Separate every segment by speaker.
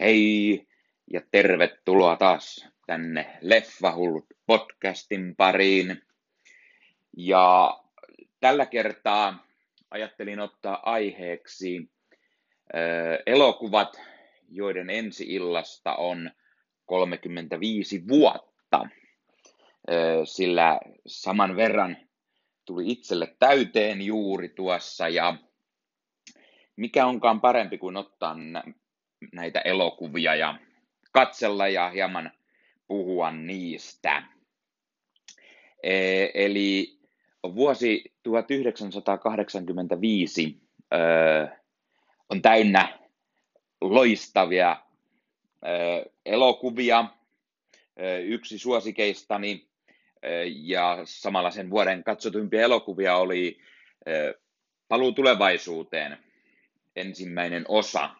Speaker 1: Hei ja tervetuloa taas tänne Leffahullut podcastin pariin. Ja tällä kertaa ajattelin ottaa aiheeksi elokuvat, joiden ensi illasta on 35 vuotta, sillä saman verran tuli itselle täyteen juuri tuossa ja mikä onkaan parempi kuin ottaa näitä elokuvia ja katsella ja hieman puhua niistä. E, eli vuosi 1985 on täynnä loistavia elokuvia. Yksi suosikeistani ja samalla sen vuoden katsotuimpia elokuvia oli Paluu tulevaisuuteen, ensimmäinen osa.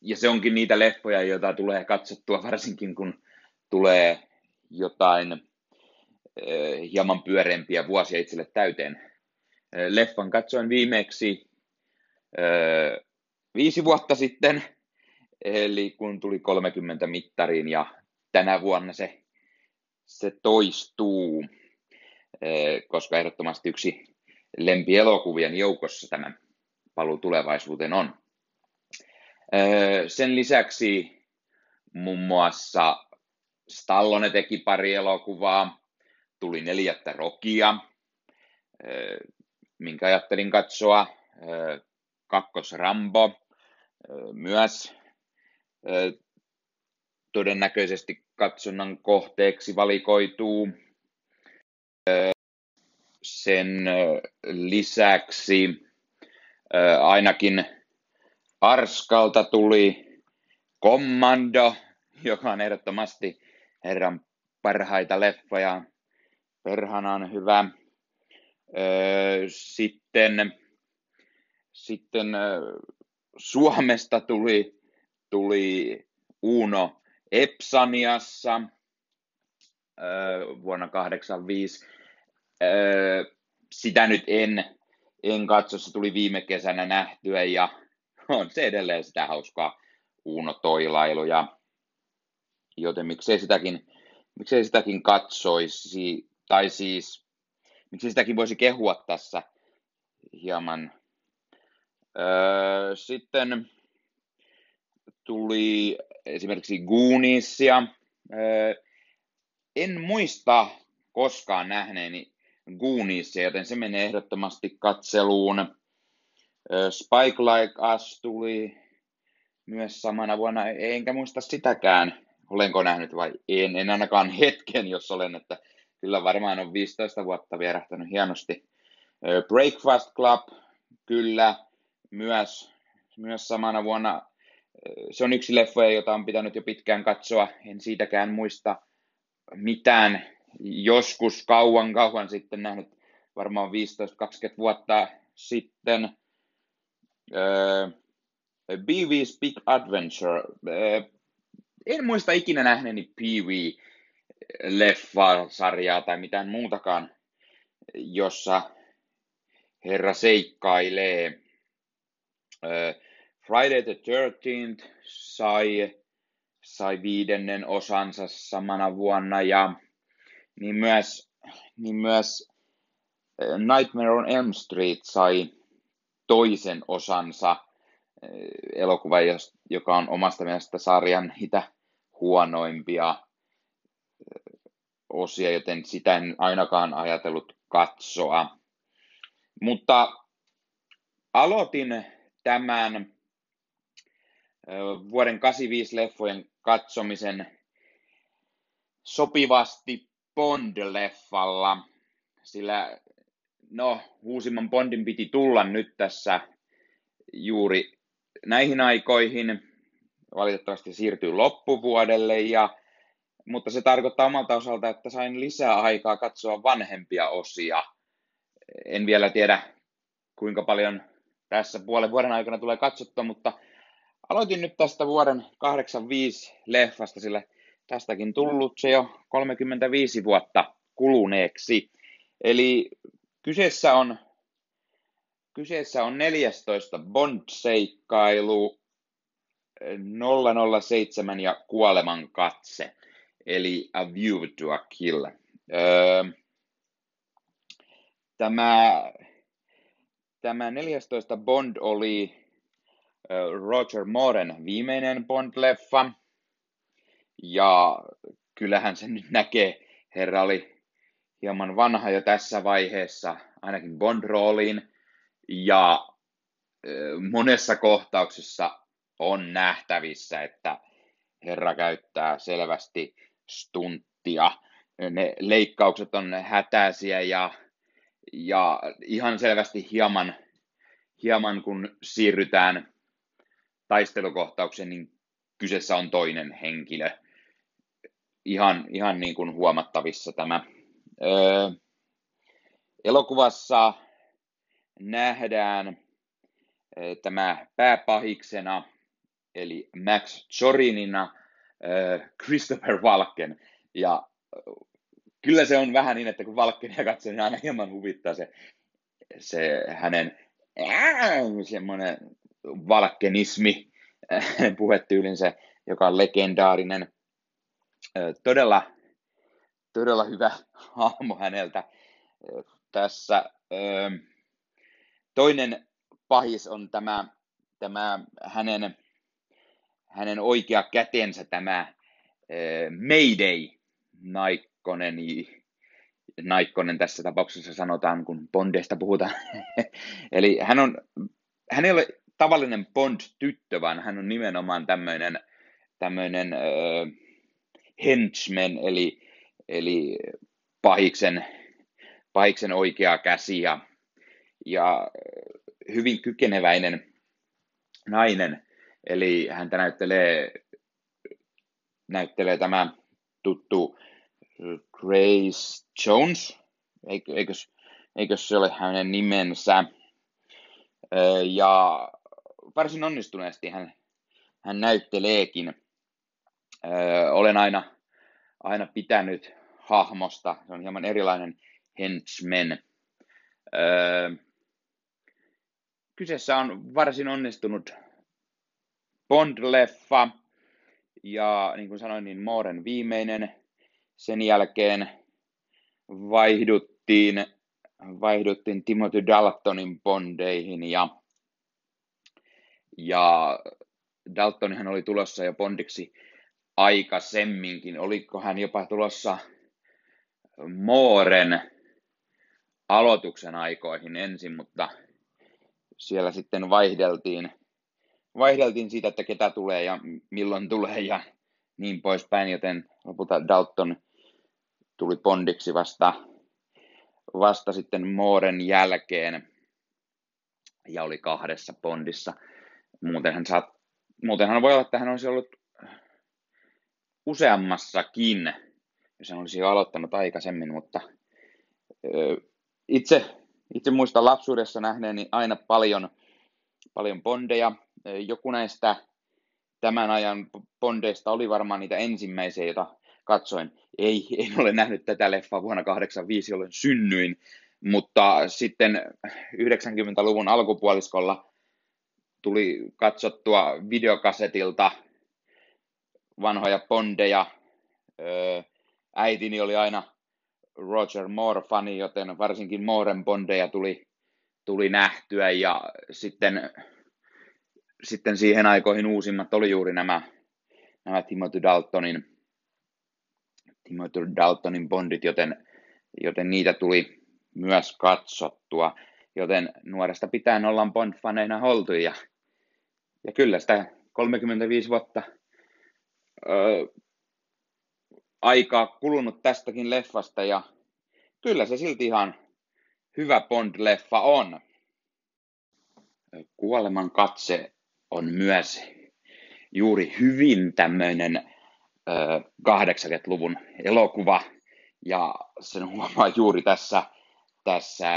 Speaker 1: Ja se onkin niitä leffoja, joita tulee katsottua varsinkin kun tulee jotain hieman pyöreämpiä vuosia itselle täyteen. Leffan katsoin viimeksi viisi vuotta sitten, eli kun tuli 30 mittariin ja tänä vuonna se, se toistuu, koska ehdottomasti yksi lempielokuvien joukossa tämä paluu tulevaisuuteen on. Sen lisäksi muun muassa Stallone teki pari elokuvaa, tuli neljättä Rokia, minkä ajattelin katsoa, kakkos Rambo myös. Todennäköisesti katsonnan kohteeksi valikoituu. Sen lisäksi ainakin Arskalta tuli Commando, joka on ehdottomasti herran parhaita leffoja. Perhana on hyvä. Sitten, sitten Suomesta tuli, tuli Uno Epsaniassa vuonna 1985. Sitä nyt en, en katso, se tuli viime kesänä nähtyä ja on se edelleen sitä hauskaa Uno toilailuja. Joten miksei sitäkin, miksei sitäkin katsoisi, tai siis miksei sitäkin voisi kehua tässä hieman. Öö, sitten tuli esimerkiksi Goonisia. Öö, en muista koskaan nähneeni Goonisia, joten se menee ehdottomasti katseluun. Spike Like Us tuli myös samana vuonna, enkä muista sitäkään, olenko nähnyt vai en, en ainakaan hetken, jos olen, että kyllä varmaan on 15 vuotta vierähtänyt hienosti. Breakfast Club, kyllä, myös, myös samana vuonna. Se on yksi leffa, jota on pitänyt jo pitkään katsoa, en siitäkään muista mitään. Joskus kauan kauan sitten nähnyt, varmaan 15-20 vuotta sitten – Pee-wee's Big Adventure. Uh, en muista ikinä nähneeni Pee-wee leffasarjaa tai mitään muutakaan, jossa herra seikkailee. Friday the 13th sai, sai viidennen osansa samana vuonna ja niin myös, niin myös Nightmare on Elm Street sai toisen osansa eh, elokuva, joka on omasta mielestä sarjan niitä huonoimpia eh, osia, joten sitä en ainakaan ajatellut katsoa. Mutta aloitin tämän eh, vuoden 85 leffojen katsomisen sopivasti Bond-leffalla, sillä no, uusimman Bondin piti tulla nyt tässä juuri näihin aikoihin. Valitettavasti siirtyy loppuvuodelle, ja, mutta se tarkoittaa omalta osalta, että sain lisää aikaa katsoa vanhempia osia. En vielä tiedä, kuinka paljon tässä puolen vuoden aikana tulee katsottua, mutta aloitin nyt tästä vuoden 85 leffasta, sillä tästäkin tullut se jo 35 vuotta kuluneeksi. Eli Kyseessä on, kyseessä on 14 Bond-seikkailu, 007 ja Kuoleman katse, eli A View to a Kill. Öö, tämä, tämä 14 Bond oli Roger Mooren viimeinen Bond-leffa, ja kyllähän se nyt näkee, herra oli hieman vanha jo tässä vaiheessa, ainakin Bond-rooliin, ja monessa kohtauksessa on nähtävissä, että herra käyttää selvästi stunttia. Ne leikkaukset on hätäisiä ja, ja ihan selvästi hieman, hieman kun siirrytään taistelukohtaukseen, niin kyseessä on toinen henkilö. Ihan, ihan niin kuin huomattavissa tämä. Öö, elokuvassa nähdään tämä pääpahiksena, eli Max Chorinina, Christopher Walken. Ja kyllä se on vähän niin, että kun Valkenia katsoo, niin aina hieman huvittaa se, se hänen semmoinen valkenismi puhetyylinsä, joka on legendaarinen. Todella, todella hyvä hahmo häneltä tässä. Toinen pahis on tämä, tämä hänen, hänen oikea kätensä, tämä Mayday Naikkonen, Naikkonen tässä tapauksessa sanotaan, kun Bondista puhutaan. Eli hän on, hän ei ole tavallinen Bond-tyttö, vaan hän on nimenomaan tämmöinen, tämmöinen äh, henchman, eli, eli pahiksen, pahiksen oikea käsi ja, ja hyvin kykeneväinen nainen, eli häntä näyttelee, näyttelee tämä tuttu Grace Jones, eikös, eikös se ole hänen nimensä, ja varsin onnistuneesti hän, hän näytteleekin. olen aina, aina pitänyt hahmosta, se on hieman erilainen henchman. Kyseessä on varsin onnistunut Bond-leffa, ja niin kuin sanoin, niin Mooren viimeinen. Sen jälkeen vaihduttiin, vaihduttiin Timothy Daltonin Bondeihin, ja, ja Daltonihan oli tulossa jo Bondiksi aikaisemminkin. Oliko hän jopa tulossa Mooren aloituksen aikoihin ensin, mutta siellä sitten vaihdeltiin, vaihdeltiin siitä, että ketä tulee ja milloin tulee ja niin poispäin, joten lopulta Dalton tuli Bondiksi vasta, vasta sitten Mooren jälkeen ja oli kahdessa Bondissa. Muutenhan, saat, muutenhan voi olla, että hän olisi ollut useammassakin, hän olisi jo aloittanut aikaisemmin, mutta itse itse muistan lapsuudessa nähneeni aina paljon, paljon bondeja. Joku näistä tämän ajan bondeista oli varmaan niitä ensimmäisiä, joita katsoin. Ei, en ole nähnyt tätä leffaa vuonna 1985, jolloin synnyin, mutta sitten 90-luvun alkupuoliskolla tuli katsottua videokasetilta vanhoja bondeja. Äitini oli aina Roger Moore-fani, joten varsinkin Mooren bondeja tuli, tuli nähtyä. Ja sitten, sitten siihen aikoihin uusimmat oli juuri nämä, nämä Timothy Daltonin, Timothy Daltonin bondit, joten, joten niitä tuli myös katsottua, joten nuoresta pitäen ollaan Bond-faneina oltu ja, ja kyllä sitä 35 vuotta öö, aikaa kulunut tästäkin leffasta ja kyllä se silti ihan hyvä Bond-leffa on. Kuoleman katse on myös juuri hyvin tämmöinen 80-luvun elokuva ja sen huomaa juuri tässä, tässä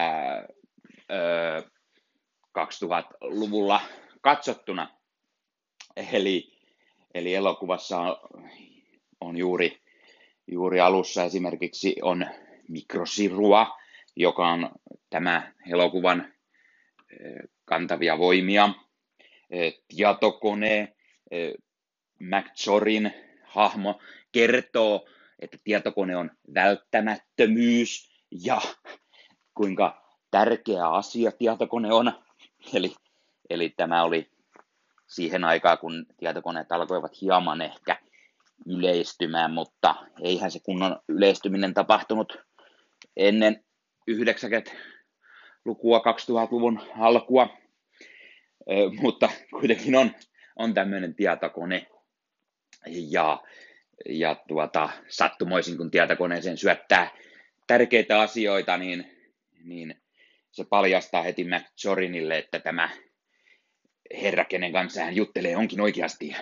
Speaker 1: 2000-luvulla katsottuna. Eli, eli elokuvassa on, on juuri juuri alussa esimerkiksi on mikrosirua, joka on tämä elokuvan kantavia voimia, tietokone, McChorin hahmo kertoo, että tietokone on välttämättömyys ja kuinka tärkeä asia tietokone on. Eli, eli tämä oli siihen aikaan, kun tietokoneet alkoivat hieman ehkä yleistymään, mutta eihän se kunnon yleistyminen tapahtunut ennen 90-lukua, 2000-luvun alkua, mutta kuitenkin on, on tämmöinen tietokone. Ja, ja tuota, sattumoisin, kun tietokoneeseen syöttää tärkeitä asioita, niin, niin se paljastaa heti McJorinille, että tämä herra, kenen kanssa hän juttelee, onkin oikeasti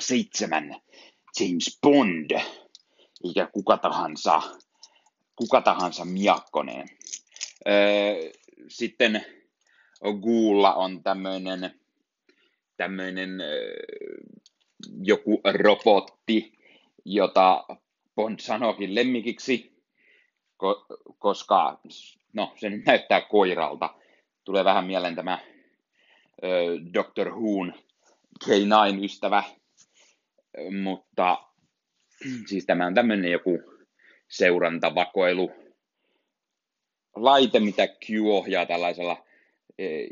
Speaker 1: 007 James Bond, eikä kuka tahansa, kuka tahansa miakkoneen. Sitten Goolla on tämmöinen tämmöinen joku robotti, jota Bond sanookin lemmikiksi, koska no, se nyt näyttää koiralta. Tulee vähän mieleen tämä Doctor Who'n K9-ystävä, mutta siis tämä on tämmöinen joku seurantavakoilu laite, mitä Q ohjaa tällaisella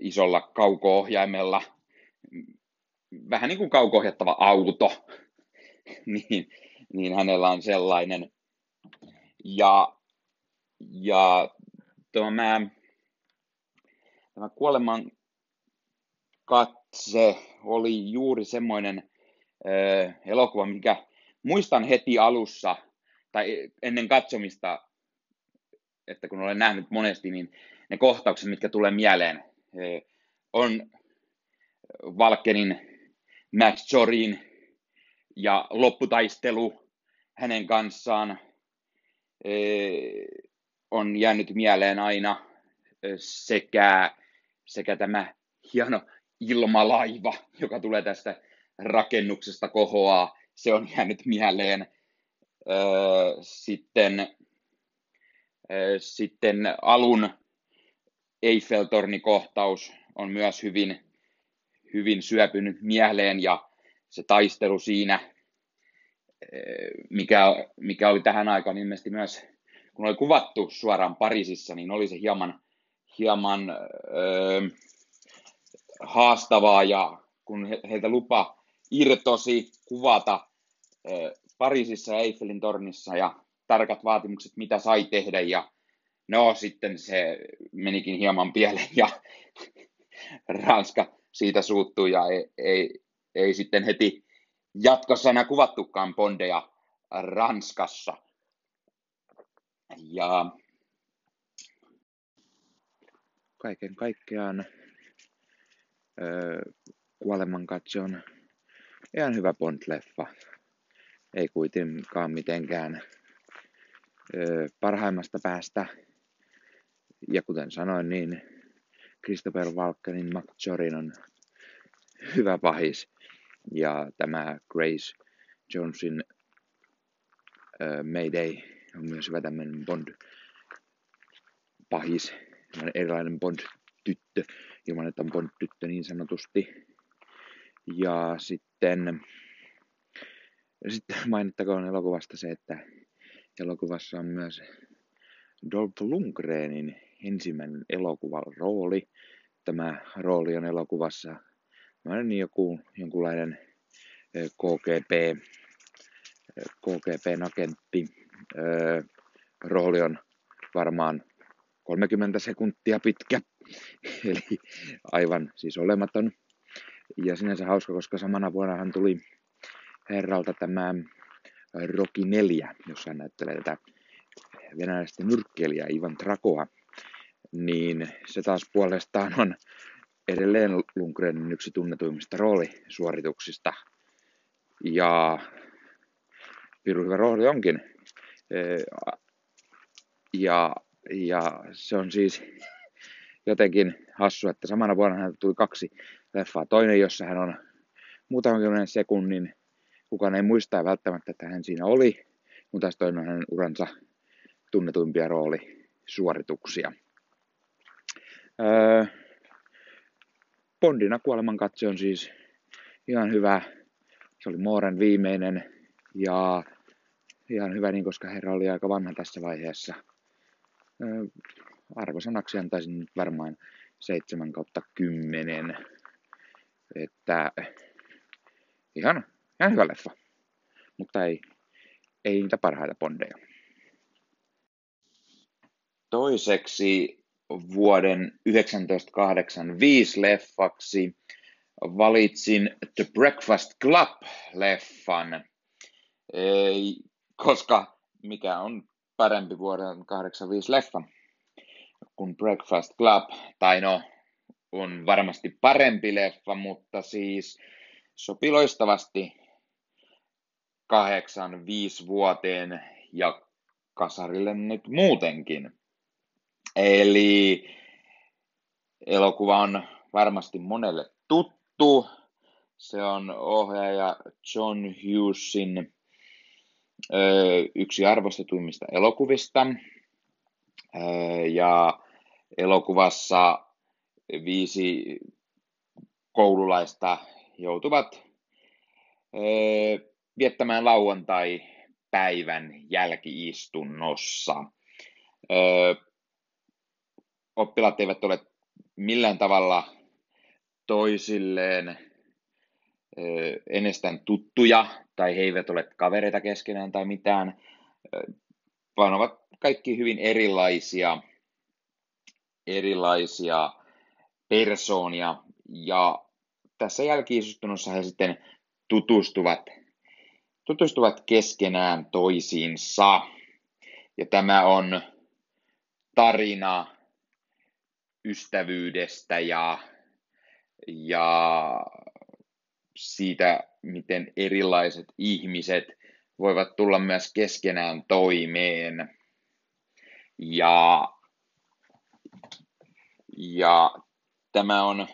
Speaker 1: isolla kauko-ohjaimella, vähän niin kuin kauko-ohjattava auto, niin, niin hänellä on sellainen. Ja, ja tämä, tämä kuoleman katse oli juuri semmoinen elokuva, mikä muistan heti alussa tai ennen katsomista, että kun olen nähnyt monesti, niin ne kohtaukset, mitkä tulee mieleen, on Valkenin Max Jorin ja lopputaistelu hänen kanssaan. On jäänyt mieleen aina sekä, sekä tämä hieno ilmalaiva, joka tulee tästä rakennuksesta kohoaa, se on jäänyt mieleen. Sitten, sitten alun Eiffeltorni-kohtaus on myös hyvin, hyvin syöpynyt mieleen ja se taistelu siinä, mikä, mikä oli tähän aikaan ilmeisesti myös, kun oli kuvattu suoraan Pariisissa, niin oli se hieman, hieman öö, haastavaa ja kun heiltä lupa irtosi kuvata Pariisissa ja Eiffelin tornissa ja tarkat vaatimukset, mitä sai tehdä ja no sitten se menikin hieman pieleen ja Ranska siitä suuttui ja ei, ei, ei sitten heti jatkossa enää kuvattukaan Bondeja Ranskassa. Ja kaiken kaikkiaan Kuolemankatse on ihan hyvä Bond-leffa. Ei kuitenkaan mitenkään parhaimmasta päästä. Ja kuten sanoin, niin Christopher Walkenin McJorin on hyvä pahis. Ja tämä Grace Jonesin Mayday on myös hyvä tämmöinen Bond pahis, erilainen Bond-tyttö, ilman että on Bond-tyttö niin sanotusti. Ja sitten, sitten mainittakoon elokuvasta se, että elokuvassa on myös Dolph Lundgrenin ensimmäinen elokuvan rooli. Tämä rooli on elokuvassa niin joku, jonkunlainen KGP, KGPn agentti. Rooli on varmaan 30 sekuntia pitkä, eli aivan siis olematon. Ja sinänsä hauska, koska samana vuonna hän tuli herralta tämä Rocky 4, jossa hän näyttelee tätä venäläistä nyrkkeilijää Ivan Trakoa, niin se taas puolestaan on edelleen Lundgrenin yksi tunnetuimmista roolisuorituksista. Ja pirun hyvä rooli onkin. Ja, ja se on siis jotenkin hassu, että samana vuonna hän tuli kaksi leffaa. Toinen, jossa hän on muutaman sekunnin, kukaan ei muista välttämättä, että hän siinä oli, mutta taas toinen on hänen uransa tunnetuimpia roolisuorituksia. Öö, Bondina kuoleman katse on siis ihan hyvä se oli Mooren viimeinen ja ihan hyvä niin, koska herra oli aika vanha tässä vaiheessa. Arvosanaksi antaisin nyt varmaan 7 kautta 10. Että ihan, ihan hyvä leffa, mutta ei, ei niitä parhaita bondeja. Toiseksi vuoden 1985 leffaksi valitsin The Breakfast Club-leffan, ei, koska mikä on parempi vuoden 85 leffa kuin Breakfast Club, tai no, on varmasti parempi leffa, mutta siis sopii loistavasti 85 vuoteen ja kasarille nyt muutenkin. Eli elokuva on varmasti monelle tuttu. Se on ohjaaja John Hughesin yksi arvostetuimmista elokuvista. Ja elokuvassa viisi koululaista joutuvat viettämään lauantai-päivän jälkiistunnossa. Oppilaat eivät ole millään tavalla toisilleen ennestään tuttuja tai he eivät ole kavereita keskenään tai mitään, vaan ovat kaikki hyvin erilaisia, erilaisia persoonia ja tässä jälkiistunnossa he sitten tutustuvat, tutustuvat keskenään toisiinsa. Ja tämä on tarina ystävyydestä ja, ja siitä, miten erilaiset ihmiset voivat tulla myös keskenään toimeen. Ja, ja tämä, on,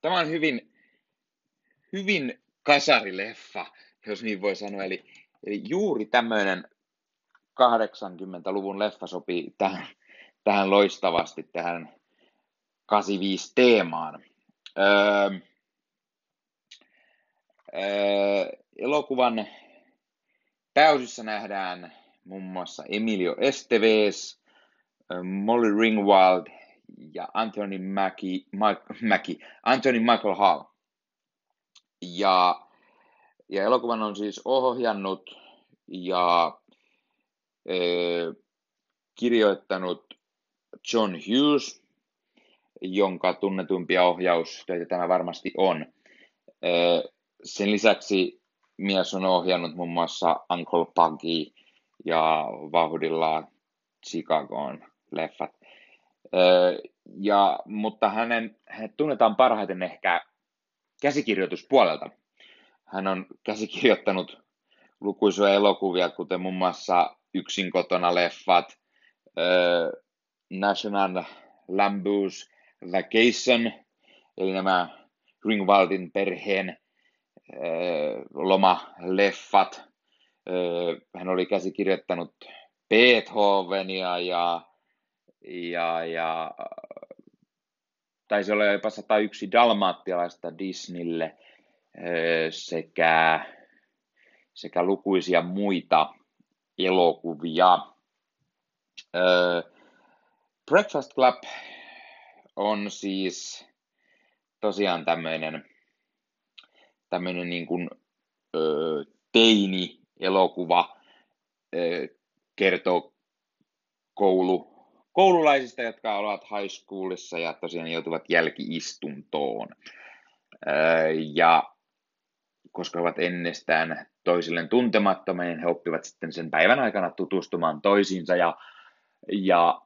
Speaker 1: tämä on hyvin, hyvin kasarileffa, jos niin voi sanoa. Eli, eli juuri tämmöinen 80-luvun leffa sopii tähän, tähän loistavasti, tähän 85 teemaan. Öö, öö, elokuvan pääosissa nähdään muun muassa Emilio Estevez, Molly Ringwald ja Anthony Mackie, Mackie, Anthony Michael Hall. Ja, ja elokuvan on siis ohjannut ja e, kirjoittanut John Hughes, jonka tunnetumpia ohjaustöitä tämä varmasti on. E, sen lisäksi mies on ohjannut muun muassa Uncle Puggy ja vauhdilla Chicagoon leffat. Ja, mutta hänen, hänet tunnetaan parhaiten ehkä käsikirjoituspuolelta. Hän on käsikirjoittanut lukuisia elokuvia, kuten muun muassa Yksin kotona leffat, National Lamboos Vacation, eli nämä Ringwaldin perheen lomaleffat. Hän oli käsikirjoittanut Beethovenia ja, ja, ja taisi olla jopa 101 dalmaattialaista Disneylle sekä, sekä lukuisia muita elokuvia. Breakfast Club on siis tosiaan tämmöinen tämmöinen niin kuin, teini-elokuva, kertoo koulu, koululaisista, jotka ovat high schoolissa ja tosiaan joutuvat jälkiistuntoon. Ja koska ovat ennestään toisilleen tuntemattomia, niin he oppivat sitten sen päivän aikana tutustumaan toisiinsa. Ja, ja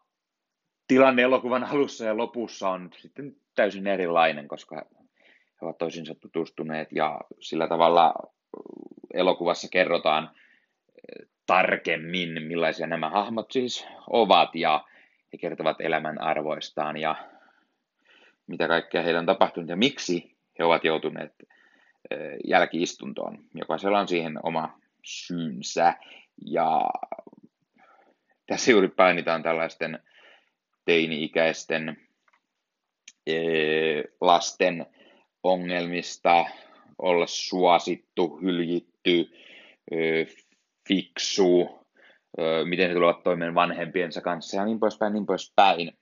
Speaker 1: tilanne elokuvan alussa ja lopussa on sitten täysin erilainen, koska he ovat toisiinsa tutustuneet. Ja sillä tavalla elokuvassa kerrotaan tarkemmin, millaisia nämä hahmot siis ovat. Ja he kertovat elämän arvoistaan ja mitä kaikkea heillä on tapahtunut ja miksi he ovat joutuneet jälkiistuntoon. Jokaisella on siihen oma syynsä ja tässä juuri painitaan tällaisten teini-ikäisten lasten ongelmista, olla suosittu, hyljitty, fiksu, miten he tulevat toimeen vanhempiensa kanssa ja niin poispäin, niin poispäin.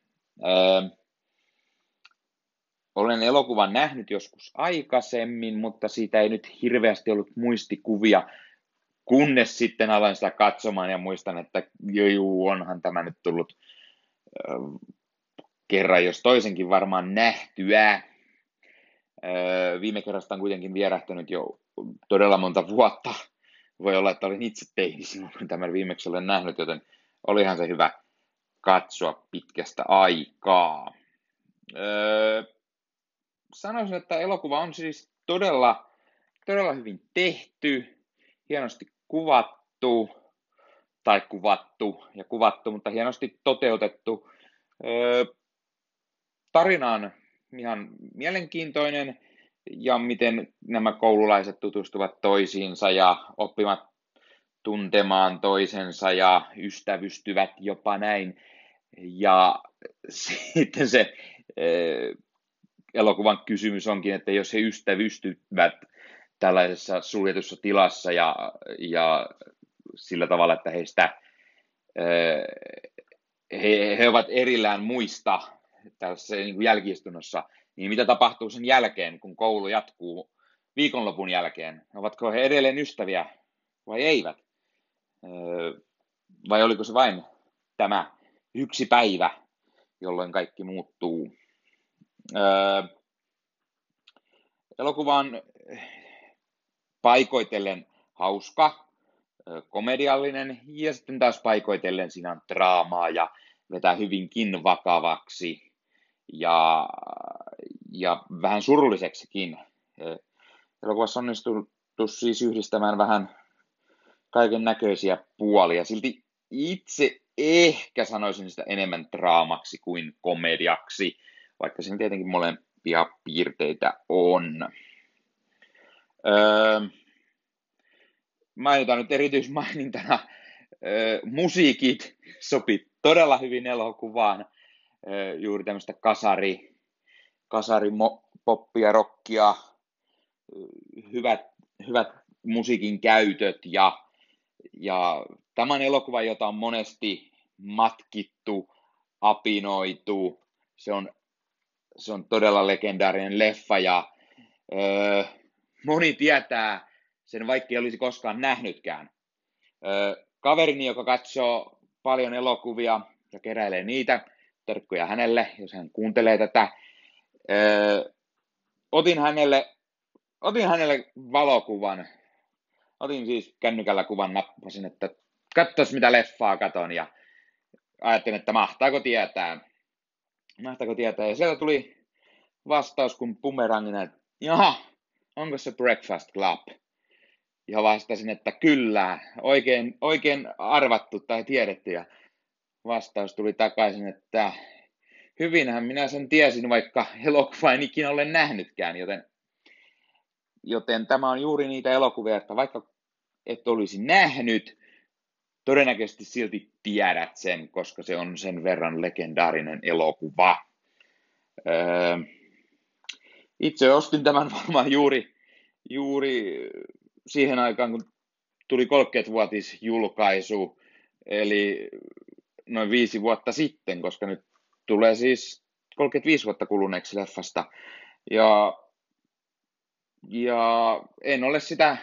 Speaker 1: Olen elokuvan nähnyt joskus aikaisemmin, mutta siitä ei nyt hirveästi ollut muistikuvia, kunnes sitten aloin sitä katsomaan ja muistan, että juu, onhan tämä nyt tullut kerran, jos toisenkin varmaan nähtyä. Viime kerrasta on kuitenkin vierähtänyt jo todella monta vuotta. Voi olla, että olin itse teini silloin, kun tämän viimeksi olen nähnyt, joten olihan se hyvä katsoa pitkästä aikaa. Öö, sanoisin, että elokuva on siis todella, todella hyvin tehty, hienosti kuvattu, tai kuvattu ja kuvattu, mutta hienosti toteutettu. Öö, tarina on ihan mielenkiintoinen ja miten nämä koululaiset tutustuvat toisiinsa ja oppivat tuntemaan toisensa ja ystävystyvät jopa näin. Ja sitten se elokuvan kysymys onkin, että jos he ystävystyvät tällaisessa suljetussa tilassa ja, ja sillä tavalla, että heistä he, he ovat erillään muista tässä niin jälkiistunnossa, niin mitä tapahtuu sen jälkeen, kun koulu jatkuu viikonlopun jälkeen? Ovatko he edelleen ystäviä vai eivät? Vai oliko se vain tämä yksi päivä, jolloin kaikki muuttuu? Elokuva on paikoitellen hauska, komediallinen ja sitten taas paikoitellen siinä on draamaa ja vetää hyvinkin vakavaksi ja, ja vähän surulliseksikin. Elokuvassa onnistuttu siis yhdistämään vähän kaiken näköisiä puolia. Silti itse ehkä sanoisin sitä enemmän draamaksi kuin komediaksi, vaikka siinä tietenkin molempia piirteitä on. Öö, mainitaan nyt erityismainintana öö, musiikit sopi todella hyvin elokuvaan. Juuri tämmöistä kasari, kasari poppia, rockia, hyvät, hyvät musiikin käytöt ja, ja tämän elokuva, jota on monesti matkittu, apinoitu, se on, se on todella legendaarinen leffa ja öö, moni tietää sen, vaikka ei olisi koskaan nähnytkään. Öö, kaverini, joka katsoo paljon elokuvia ja keräilee niitä, terkkuja hänelle, jos hän kuuntelee tätä. Öö, otin, hänelle, otin hänelle valokuvan. Otin siis kännykällä kuvan, nappasin, että katsos mitä leffaa katon ja ajattelin, että mahtaako tietää. Mahtaako tietää. Ja sieltä tuli vastaus kun bumerangina, että jaha, onko se Breakfast Club? Ja vastasin, että kyllä, oikein, oikein arvattu tai tiedetty. Ja vastaus tuli takaisin, että hyvinhän minä sen tiesin, vaikka elokuva en ikinä ole nähnytkään, joten, joten tämä on juuri niitä elokuvia, että vaikka et olisi nähnyt, todennäköisesti silti tiedät sen, koska se on sen verran legendaarinen elokuva. Öö, itse ostin tämän varmaan juuri, juuri siihen aikaan, kun tuli 30-vuotisjulkaisu, eli noin viisi vuotta sitten, koska nyt tulee siis 35 vuotta kuluneeksi leffasta. Ja, ja en ole sitä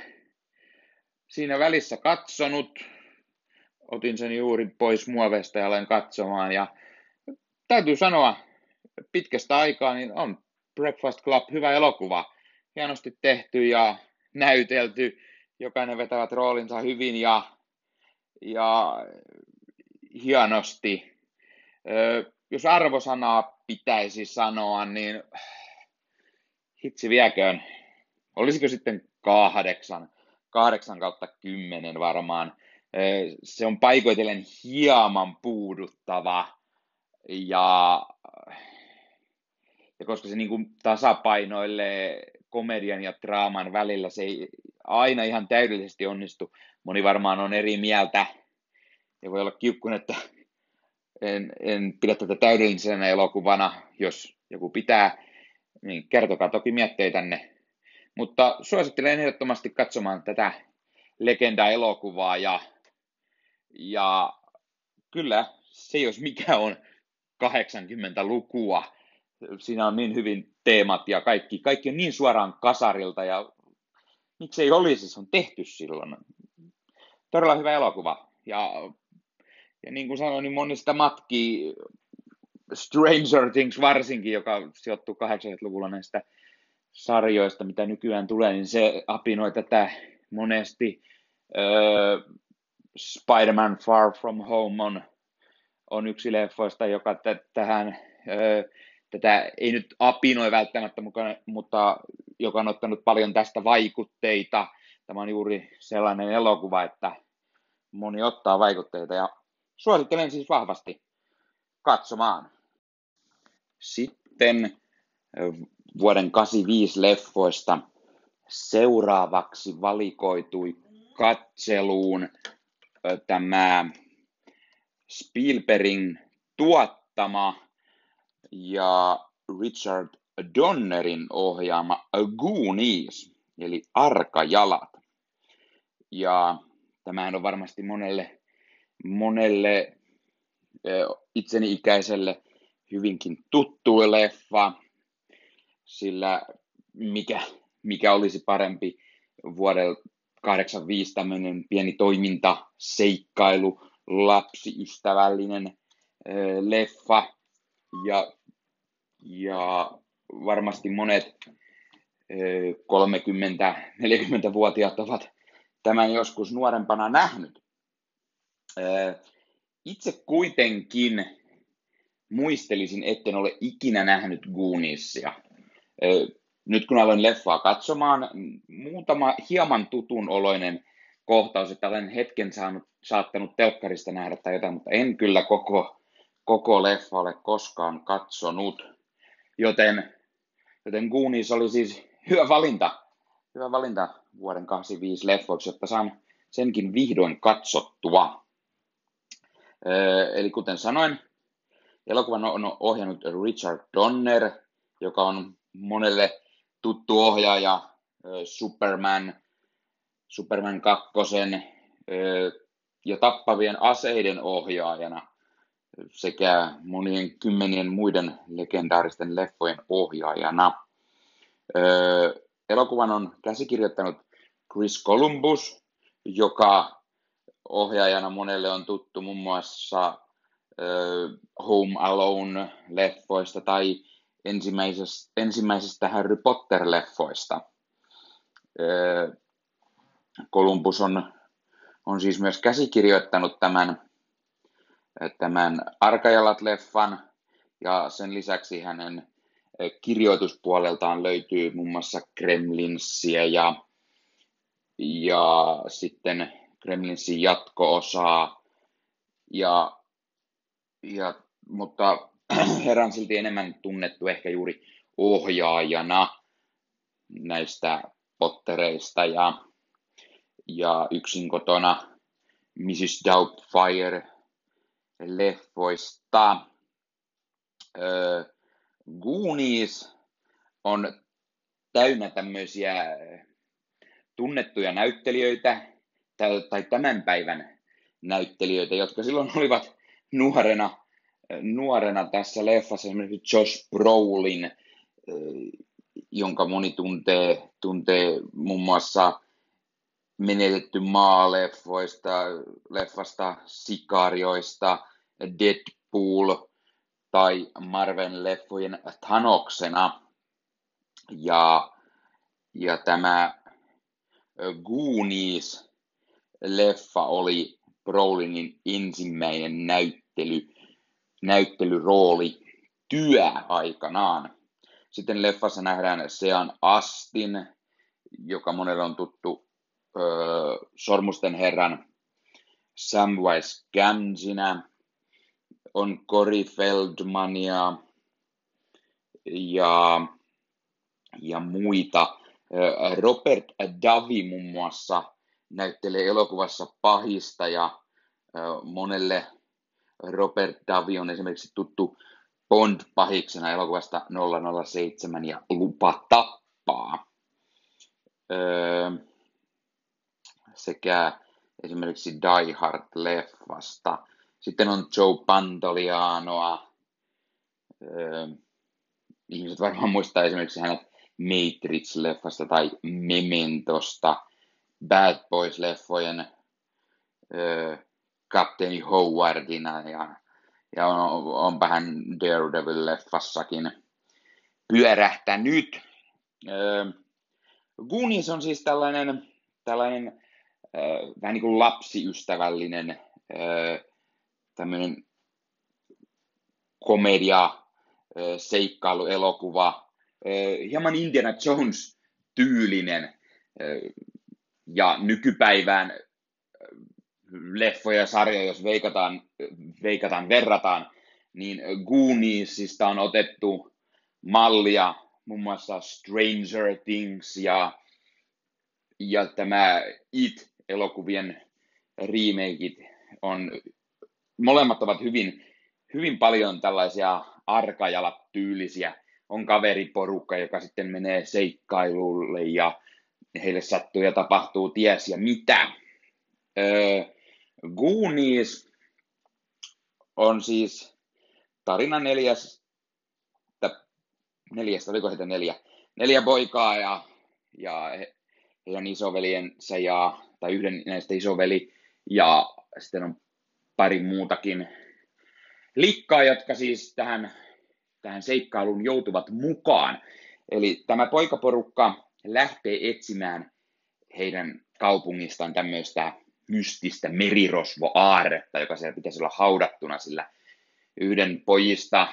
Speaker 1: siinä välissä katsonut. Otin sen juuri pois muovesta ja olen katsomaan. Ja täytyy sanoa, pitkästä aikaa niin on Breakfast Club hyvä elokuva. Hienosti tehty ja näytelty. Jokainen vetävät roolinsa hyvin ja, ja hienosti. Jos arvosanaa pitäisi sanoa, niin hitsi vieköön. Olisiko sitten kahdeksan, kahdeksan kautta kymmenen varmaan. Se on paikoitellen hieman puuduttava ja, ja koska se niin kuin tasapainoilee komedian ja draaman välillä, se ei aina ihan täydellisesti onnistu. Moni varmaan on eri mieltä ja voi olla kiukkun, että en, en pidä tätä täydellisenä elokuvana. Jos joku pitää, niin kertokaa toki mietteitänne. Mutta suosittelen ehdottomasti katsomaan tätä legenda-elokuvaa ja, ja kyllä se jos mikä on 80-lukua. Siinä on niin hyvin teemat ja kaikki, kaikki on niin suoraan kasarilta ja miksei olisi, se on tehty silloin. Todella hyvä elokuva. Ja, ja niin kuin sanoin, niin monista matkii Stranger Things varsinkin, joka sijoittuu 80-luvulla näistä sarjoista, mitä nykyään tulee, niin se apinoi tätä monesti. Öö, Spider-Man Far From Home on, on yksi leffoista, joka t- tähän, öö, tätä ei nyt apinoi välttämättä, mukaan, mutta joka on ottanut paljon tästä vaikutteita. Tämä on juuri sellainen elokuva, että moni ottaa vaikutteita ja suosittelen siis vahvasti katsomaan. Sitten vuoden 85 leffoista seuraavaksi valikoitui katseluun tämä Spielbergin tuottama ja Richard Donnerin ohjaama Goonies, eli Arkajalat. Ja tämähän on varmasti monelle, monelle itseni ikäiselle hyvinkin tuttu leffa, sillä mikä, mikä olisi parempi vuodella 85 tämmöinen pieni toiminta, seikkailu, lapsiystävällinen leffa ja, ja varmasti monet 30-40-vuotiaat ovat tämän joskus nuorempana nähnyt. Itse kuitenkin muistelisin, etten ole ikinä nähnyt Goonisia. Nyt kun aloin leffaa katsomaan, muutama hieman tutun oloinen kohtaus, että olen hetken saanut, saattanut telkkarista nähdä tai jotain, mutta en kyllä koko, koko leffa ole koskaan katsonut. Joten, joten Goonies oli siis hyvä valinta, hyvä valinta vuoden 85 leffoiksi, jotta saan senkin vihdoin katsottua. Eli kuten sanoin, Elokuvan on ohjannut Richard Donner, joka on monelle tuttu ohjaaja Superman, Superman 2 ja tappavien aseiden ohjaajana sekä monien kymmenien muiden legendaaristen leffojen ohjaajana. Elokuvan on käsikirjoittanut Chris Columbus, joka ohjaajana monelle on tuttu muun muassa Home Alone-leffoista tai ensimmäisestä, ensimmäisestä Harry Potter-leffoista. Columbus on, on siis myös käsikirjoittanut tämän, tämän Arkajalat-leffan ja sen lisäksi hänen kirjoituspuoleltaan löytyy muun muassa Kremlinssiä ja, ja sitten Kremlinsin jatko-osaa ja ja, mutta herran silti enemmän tunnettu ehkä juuri ohjaajana näistä pottereista ja, ja yksin kotona Mrs. Doubtfire leffoista. Öö, Goonies on täynnä tämmöisiä tunnettuja näyttelijöitä tai tämän päivän näyttelijöitä, jotka silloin olivat nuorena, nuorena tässä leffassa esimerkiksi Josh Brolin, eh, jonka moni tuntee, tuntee muun muassa menetetty maaleffoista, leffasta Sikarioista, Deadpool tai Marvel leffojen Thanoksena. Ja, ja tämä Goonies leffa oli Brolinin ensimmäinen näyttely näyttely, näyttelyrooli työaikanaan. Sitten leffassa nähdään Sean Astin, joka monelle on tuttu ö, Sormusten herran Samwise Gamgina, on Cory Feldmania ja, ja muita. Robert Davi muun muassa näyttelee elokuvassa pahista ja monelle Robert Davi on esimerkiksi tuttu Bond-pahiksena elokuvasta 007 ja Lupa tappaa. sekä esimerkiksi Die Hard-leffasta. Sitten on Joe Pantolianoa. Ihmiset varmaan muistaa esimerkiksi hänet Matrix-leffasta tai Mementosta, Bad Boys-leffojen öö, kapteeni Howardina ja, ja on, onpa hän Daredevil-leffassakin pyörähtänyt. Goonies on siis tällainen, tällainen vähän niin kuin lapsiystävällinen tämmöinen komedia, seikkailuelokuva, hieman Indiana Jones-tyylinen öö, ja nykypäivään leffoja ja sarjoja, jos veikataan, veikataan, verrataan, niin Gooniesista on otettu mallia muun muassa Stranger Things ja, ja tämä It-elokuvien remakeit on, molemmat ovat hyvin, hyvin paljon tällaisia arkajalat-tyylisiä. On kaveriporukka, joka sitten menee seikkailulle ja heille sattuu ja tapahtuu ties ja mitä. Öö, Goonies on siis tarina neljäs, neljästä, oliko heitä neljä, neljä poikaa ja, ja he, heidän isoveljensä ja, tai yhden näistä isoveli ja sitten on pari muutakin likkaa, jotka siis tähän, tähän seikkailuun joutuvat mukaan. Eli tämä poikaporukka lähtee etsimään heidän kaupungistaan tämmöistä mystistä merirosvoaarretta, joka siellä pitäisi olla haudattuna, sillä yhden pojista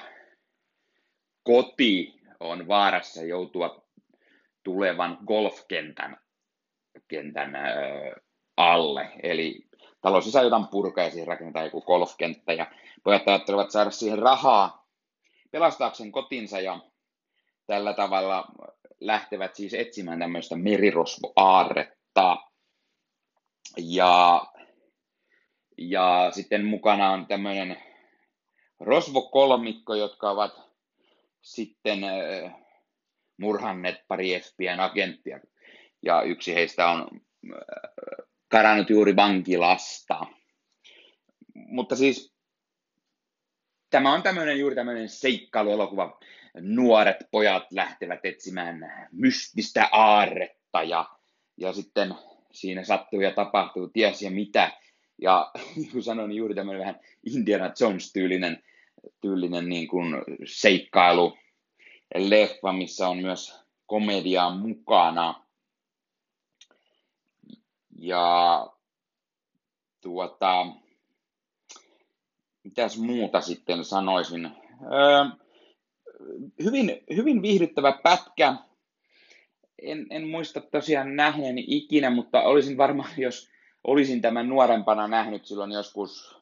Speaker 1: koti on vaarassa joutua tulevan golfkentän kentän, ö, alle. Eli talon sisään jotain purkaa ja siihen rakennetaan joku golfkenttä ja pojat ajattelevat saada siihen rahaa pelastaakseen kotinsa ja tällä tavalla lähtevät siis etsimään tämmöistä merirosvoaarretta. Ja, ja sitten mukana on tämmöinen rosvokolmikko, jotka ovat sitten murhanneet pari FBIn agenttia. Ja yksi heistä on karannut juuri vankilasta. Mutta siis tämä on tämmöinen juuri tämmöinen seikkailuelokuva. Nuoret pojat lähtevät etsimään mystistä aarretta ja, ja sitten siinä sattuu ja tapahtuu ties ja mitä. Ja niin kuin sanoin, niin juuri tämmöinen vähän Indiana Jones-tyylinen tyylinen niin kuin seikkailu leffa, missä on myös komediaa mukana. Ja tuota, mitäs muuta sitten sanoisin? Öö, hyvin, hyvin viihdyttävä pätkä. En, en muista tosiaan nähneeni ikinä, mutta olisin varmaan, jos olisin tämän nuorempana nähnyt silloin joskus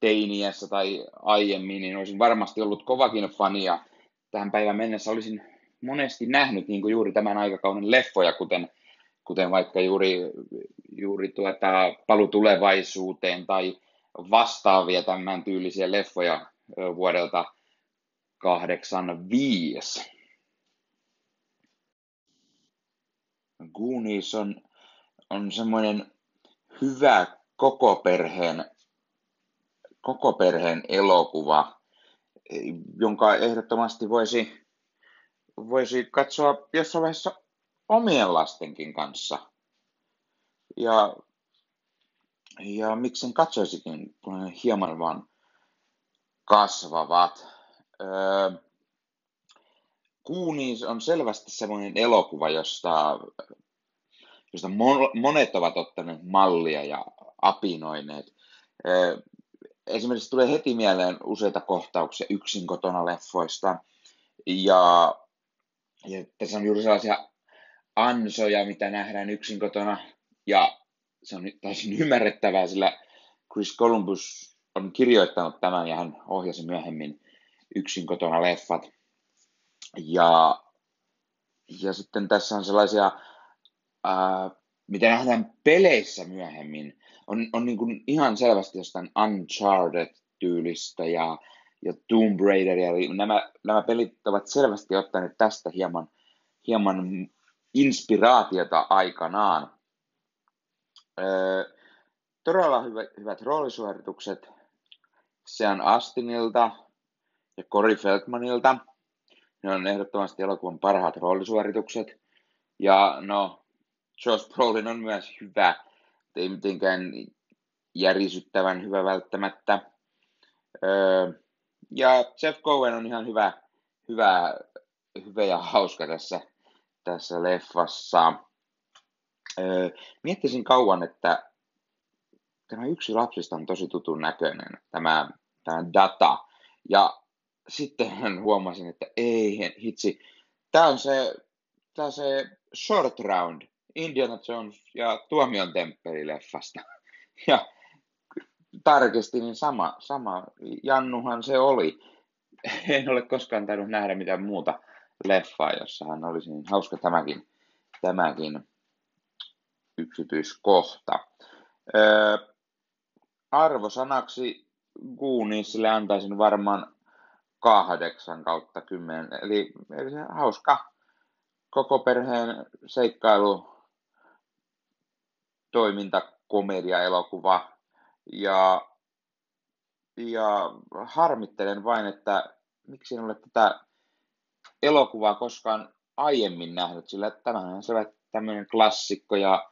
Speaker 1: teiniässä tai aiemmin, niin olisin varmasti ollut kovakin fani ja tähän päivän mennessä olisin monesti nähnyt niin kuin juuri tämän aikakauden leffoja, kuten, kuten vaikka juuri, juuri tuota, Palu tulevaisuuteen tai vastaavia tämän tyylisiä leffoja vuodelta 85. Goonies on, on semmoinen hyvä koko perheen, koko perheen elokuva, jonka ehdottomasti voisi, voisi katsoa jossain vaiheessa omien lastenkin kanssa. Ja, ja miksen katsoisikin, kun hieman vaan kasvavat. Öö, Goonies on selvästi semmoinen elokuva, josta, josta monet ovat ottaneet mallia ja apinoineet. Esimerkiksi tulee heti mieleen useita kohtauksia yksin kotona leffoista. Ja, ja tässä on juuri sellaisia ansoja, mitä nähdään yksin kotona. Ja se on täysin ymmärrettävää, sillä Chris Columbus on kirjoittanut tämän ja hän ohjasi myöhemmin yksin kotona leffat. Ja, ja sitten tässä on sellaisia, ää, mitä nähdään peleissä myöhemmin, on, on niin kuin ihan selvästi jostain Uncharted-tyylistä ja, ja Tomb Raider. Eli nämä, nämä pelit ovat selvästi ottaneet tästä hieman, hieman inspiraatiota aikanaan. Öö, todella hyvä, hyvät roolisuoritukset Sean Astinilta ja Cory Feldmanilta. Ne on ehdottomasti elokuvan parhaat roolisuoritukset. Ja no, Josh Brolin on myös hyvä, ei mitenkään järisyttävän hyvä välttämättä. Öö, ja Jeff Cohen on ihan hyvä, hyvä, hyvä ja hauska tässä, tässä leffassa. Öö, miettisin kauan, että tämä yksi lapsista on tosi tutun näköinen, tämä, tämä data. Ja sitten huomasin, että ei hitsi, tämä on se, tämä on se short round Indiana Jones ja Tuomion temppeli-leffasta. Ja tarkistin, niin sama, sama Jannuhan se oli. En ole koskaan tainnut nähdä mitään muuta leffaa, jossa hän olisi niin hauska tämäkin, tämäkin yksityiskohta. Öö, arvosanaksi Gooniesille antaisin varmaan kahdeksan kautta kymmenen. Eli, eli se hauska koko perheen seikkailu, toiminta, komedia, elokuva. Ja, ja harmittelen vain, että miksi en ole tätä elokuvaa koskaan aiemmin nähnyt, sillä tämähän on tämmöinen klassikko ja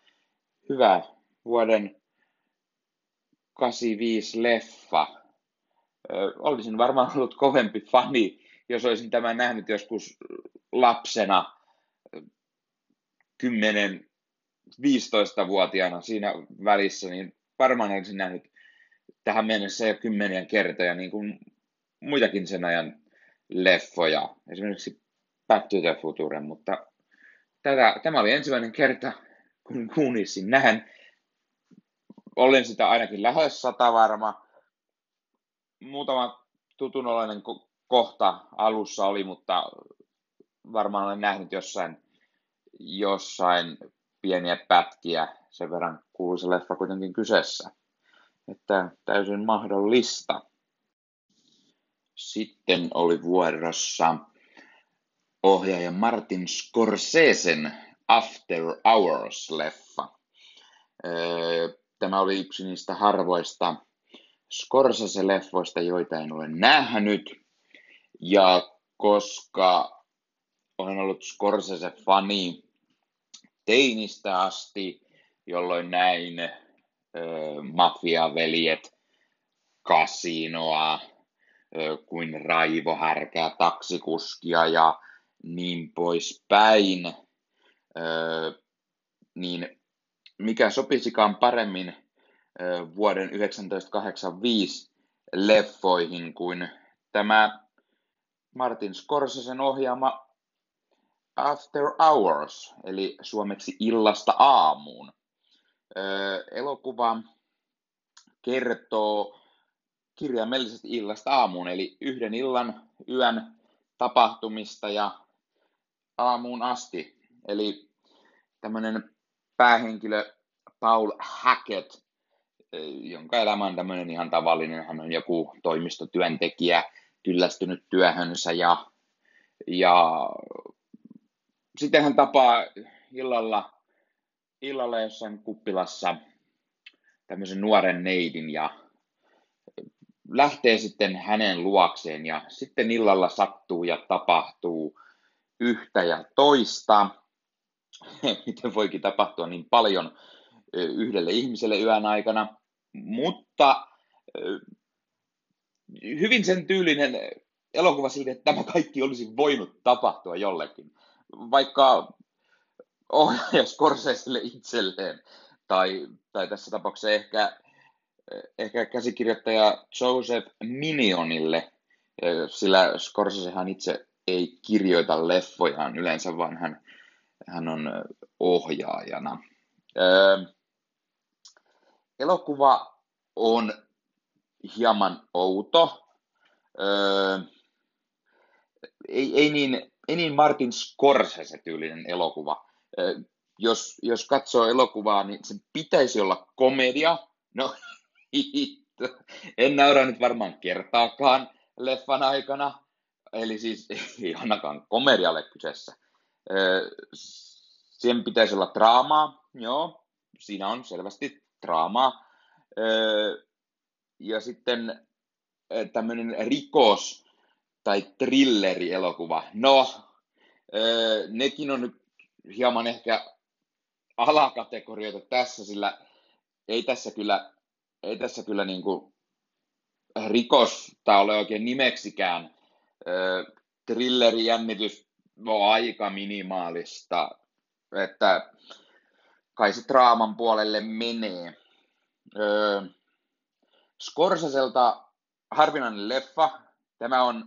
Speaker 1: hyvä vuoden 85 leffa. Olisin varmaan ollut kovempi fani, jos olisin tämän nähnyt joskus lapsena 10-15-vuotiaana siinä välissä, niin varmaan olisin nähnyt tähän mennessä jo kymmeniä kertoja niin kuin muitakin sen ajan leffoja, esimerkiksi Back to the Future, mutta tätä, tämä oli ensimmäinen kerta, kun Goonisin näen olin sitä ainakin lähes sata varma. Muutama tutunolainen kohta alussa oli, mutta varmaan olen nähnyt jossain, jossain pieniä pätkiä, sen verran kuuluisa leffa kuitenkin kyseessä. Että täysin mahdollista. Sitten oli vuorossa ohjaaja Martin Scorsesen After Hours-leffa. Öö, Tämä oli yksi niistä harvoista Scorsese-leffoista, joita en ole nähnyt. Ja koska olen ollut Scorsese-fani teinistä asti, jolloin näin mafiaveljet, kasinoa, ö, kuin raivohärkää, taksikuskia ja niin poispäin, ö, niin mikä sopisikaan paremmin vuoden 1985 leffoihin kuin tämä Martin Scorsesen ohjaama After Hours, eli suomeksi illasta aamuun. Elokuva kertoo kirjaimellisesti illasta aamuun, eli yhden illan yön tapahtumista ja aamuun asti. Eli tämmöinen päähenkilö Paul Hackett, jonka elämä on tämmöinen ihan tavallinen, hän on joku toimistotyöntekijä, kyllästynyt työhönsä ja, ja sitten hän tapaa illalla, illalla jossain kuppilassa tämmöisen nuoren neidin ja lähtee sitten hänen luokseen ja sitten illalla sattuu ja tapahtuu yhtä ja toista. miten voikin tapahtua niin paljon yhdelle ihmiselle yön aikana, mutta hyvin sen tyylinen elokuva siitä, että tämä kaikki olisi voinut tapahtua jollekin. Vaikka ohjaaja Scorseselle itselleen, tai, tai tässä tapauksessa ehkä, ehkä käsikirjoittaja Joseph Minionille, sillä Scorsesehan itse ei kirjoita leffojaan yleensä, vaan hän hän on ohjaajana. Öö, elokuva on hieman outo. Öö, ei, ei, niin, ei niin Martin Scorsese-tyylinen elokuva. Öö, jos, jos katsoo elokuvaa, niin sen pitäisi olla komedia. No, en naura nyt varmaan kertaakaan leffan aikana. Eli siis ei ainakaan komedialle kyseessä Sen pitäisi olla draamaa, joo, siinä on selvästi draamaa. Ja sitten tämmöinen rikos- tai thriller-elokuva. No, nekin on nyt hieman ehkä alakategorioita tässä, sillä ei tässä kyllä, ei tässä kyllä niin kuin rikosta ole oikein nimeksikään. Trilleri, jännitys on aika minimaalista, että kai se draaman puolelle menee. Scorseselta harvinainen leffa. Tämä on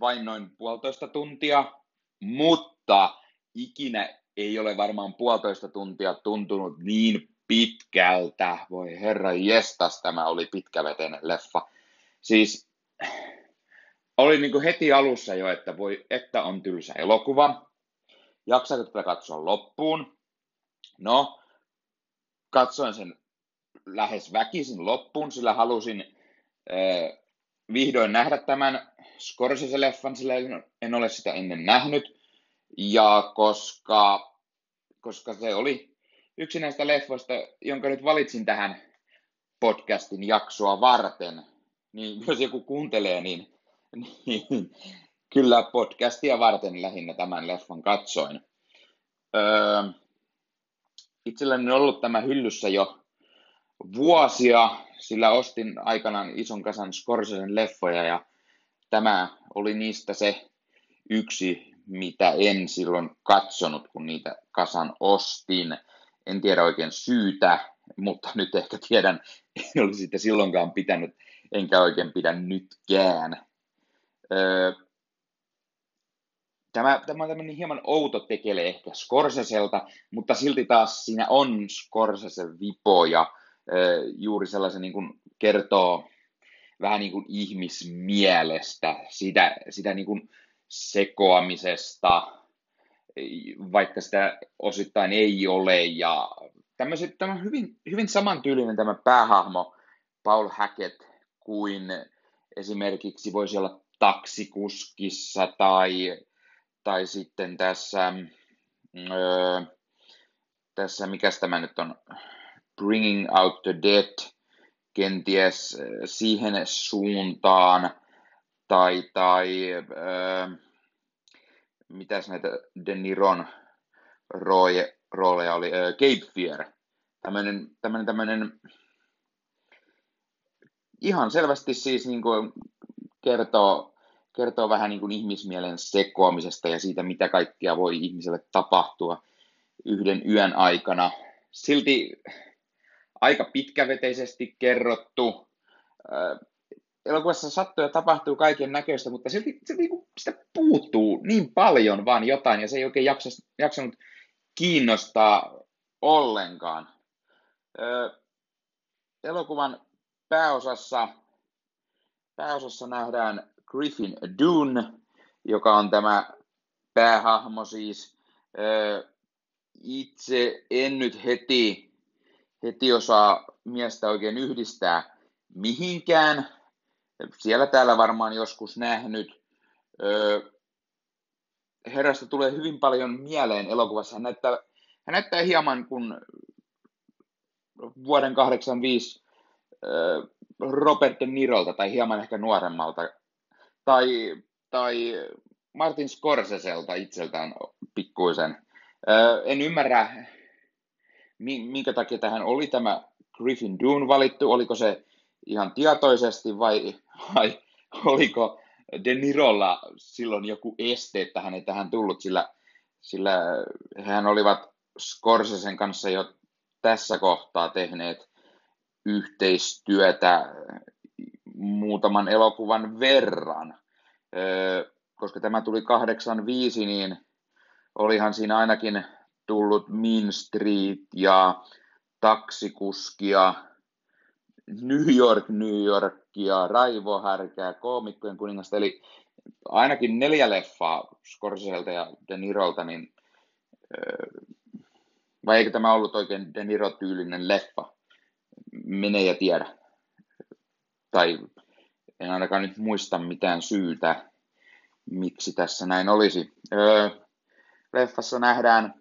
Speaker 1: vain noin puolitoista tuntia, mutta ikinä ei ole varmaan puolitoista tuntia tuntunut niin pitkältä. Voi herra jestas, tämä oli pitkäveteinen leffa. Siis oli niin kuin heti alussa jo, että voi, että on tylsä elokuva. Jaksaako tätä katsoa loppuun? No, katsoin sen lähes väkisin loppuun, sillä halusin äh, vihdoin nähdä tämän Scorsese-leffan, sillä en ole sitä ennen nähnyt. Ja koska, koska se oli yksi näistä leffoista, jonka nyt valitsin tähän podcastin jaksoa varten, niin jos joku kuuntelee, niin, niin kyllä podcastia varten lähinnä tämän leffan katsoin. Öö, itselläni on ollut tämä hyllyssä jo vuosia, sillä ostin aikanaan ison kasan Scorsesen leffoja ja tämä oli niistä se yksi, mitä en silloin katsonut, kun niitä kasan ostin. En tiedä oikein syytä, mutta nyt ehkä tiedän, en olisi sitä silloinkaan pitänyt, enkä oikein pidä nytkään. Öö, tämä, tämä on tämmöinen hieman outo tekele ehkä Scorseselta, mutta silti taas siinä on Scorsese vipoja juuri sellaisen niin kuin kertoo vähän niin kuin ihmismielestä, sitä, sitä niin kuin sekoamisesta, vaikka sitä osittain ei ole. Ja tämmöiset, tämä on hyvin, hyvin samantyylinen tämä päähahmo Paul Hackett kuin esimerkiksi voisi olla taksikuskissa tai, tai sitten tässä, öö, tässä, mikä tämä nyt on, Bringing Out the Dead kenties äh, siihen suuntaan, tai, tai äh, mitäs näitä De Niron rooje, rooleja oli, äh, Cape Fear, tämmöinen, tämmöinen, tämmöinen ihan selvästi siis niin kuin kertoo, kertoo vähän niin kuin ihmismielen sekoamisesta ja siitä, mitä kaikkea voi ihmiselle tapahtua yhden yön aikana. Silti aika pitkäveteisesti kerrottu. Elokuvassa sattuu ja tapahtuu kaiken näköistä, mutta silti, silti niinku sitä puuttuu niin paljon vaan jotain, ja se ei oikein jaksa, jaksanut kiinnostaa ollenkaan. Elokuvan pääosassa, pääosassa nähdään Griffin Dunn, joka on tämä päähahmo siis. Itse en nyt heti heti osaa miestä oikein yhdistää mihinkään. Siellä täällä varmaan joskus nähnyt. Herrasta tulee hyvin paljon mieleen elokuvassa. Hän näyttää, hän näyttää hieman kuin vuoden 85 öö, Robert De Nirolta tai hieman ehkä nuoremmalta. Tai, tai Martin Scorseselta itseltään pikkuisen. En ymmärrä, minkä takia tähän oli tämä Griffin Dune valittu, oliko se ihan tietoisesti vai, vai oliko De Nirolla silloin joku este, että hän ei tähän tullut, sillä, sillä hän olivat Scorsesen kanssa jo tässä kohtaa tehneet yhteistyötä muutaman elokuvan verran. Koska tämä tuli 85, niin olihan siinä ainakin tullut Mean Street ja taksikuskia, New York, New Yorkia, Raivohärkää, koomikkojen kuningasta, eli ainakin neljä leffaa Scorseselta ja De Nirolta, niin vai eikö tämä ollut oikein De Niro-tyylinen leffa? Mene ja tiedä. Tai en ainakaan nyt muista mitään syytä, miksi tässä näin olisi. Öö, leffassa nähdään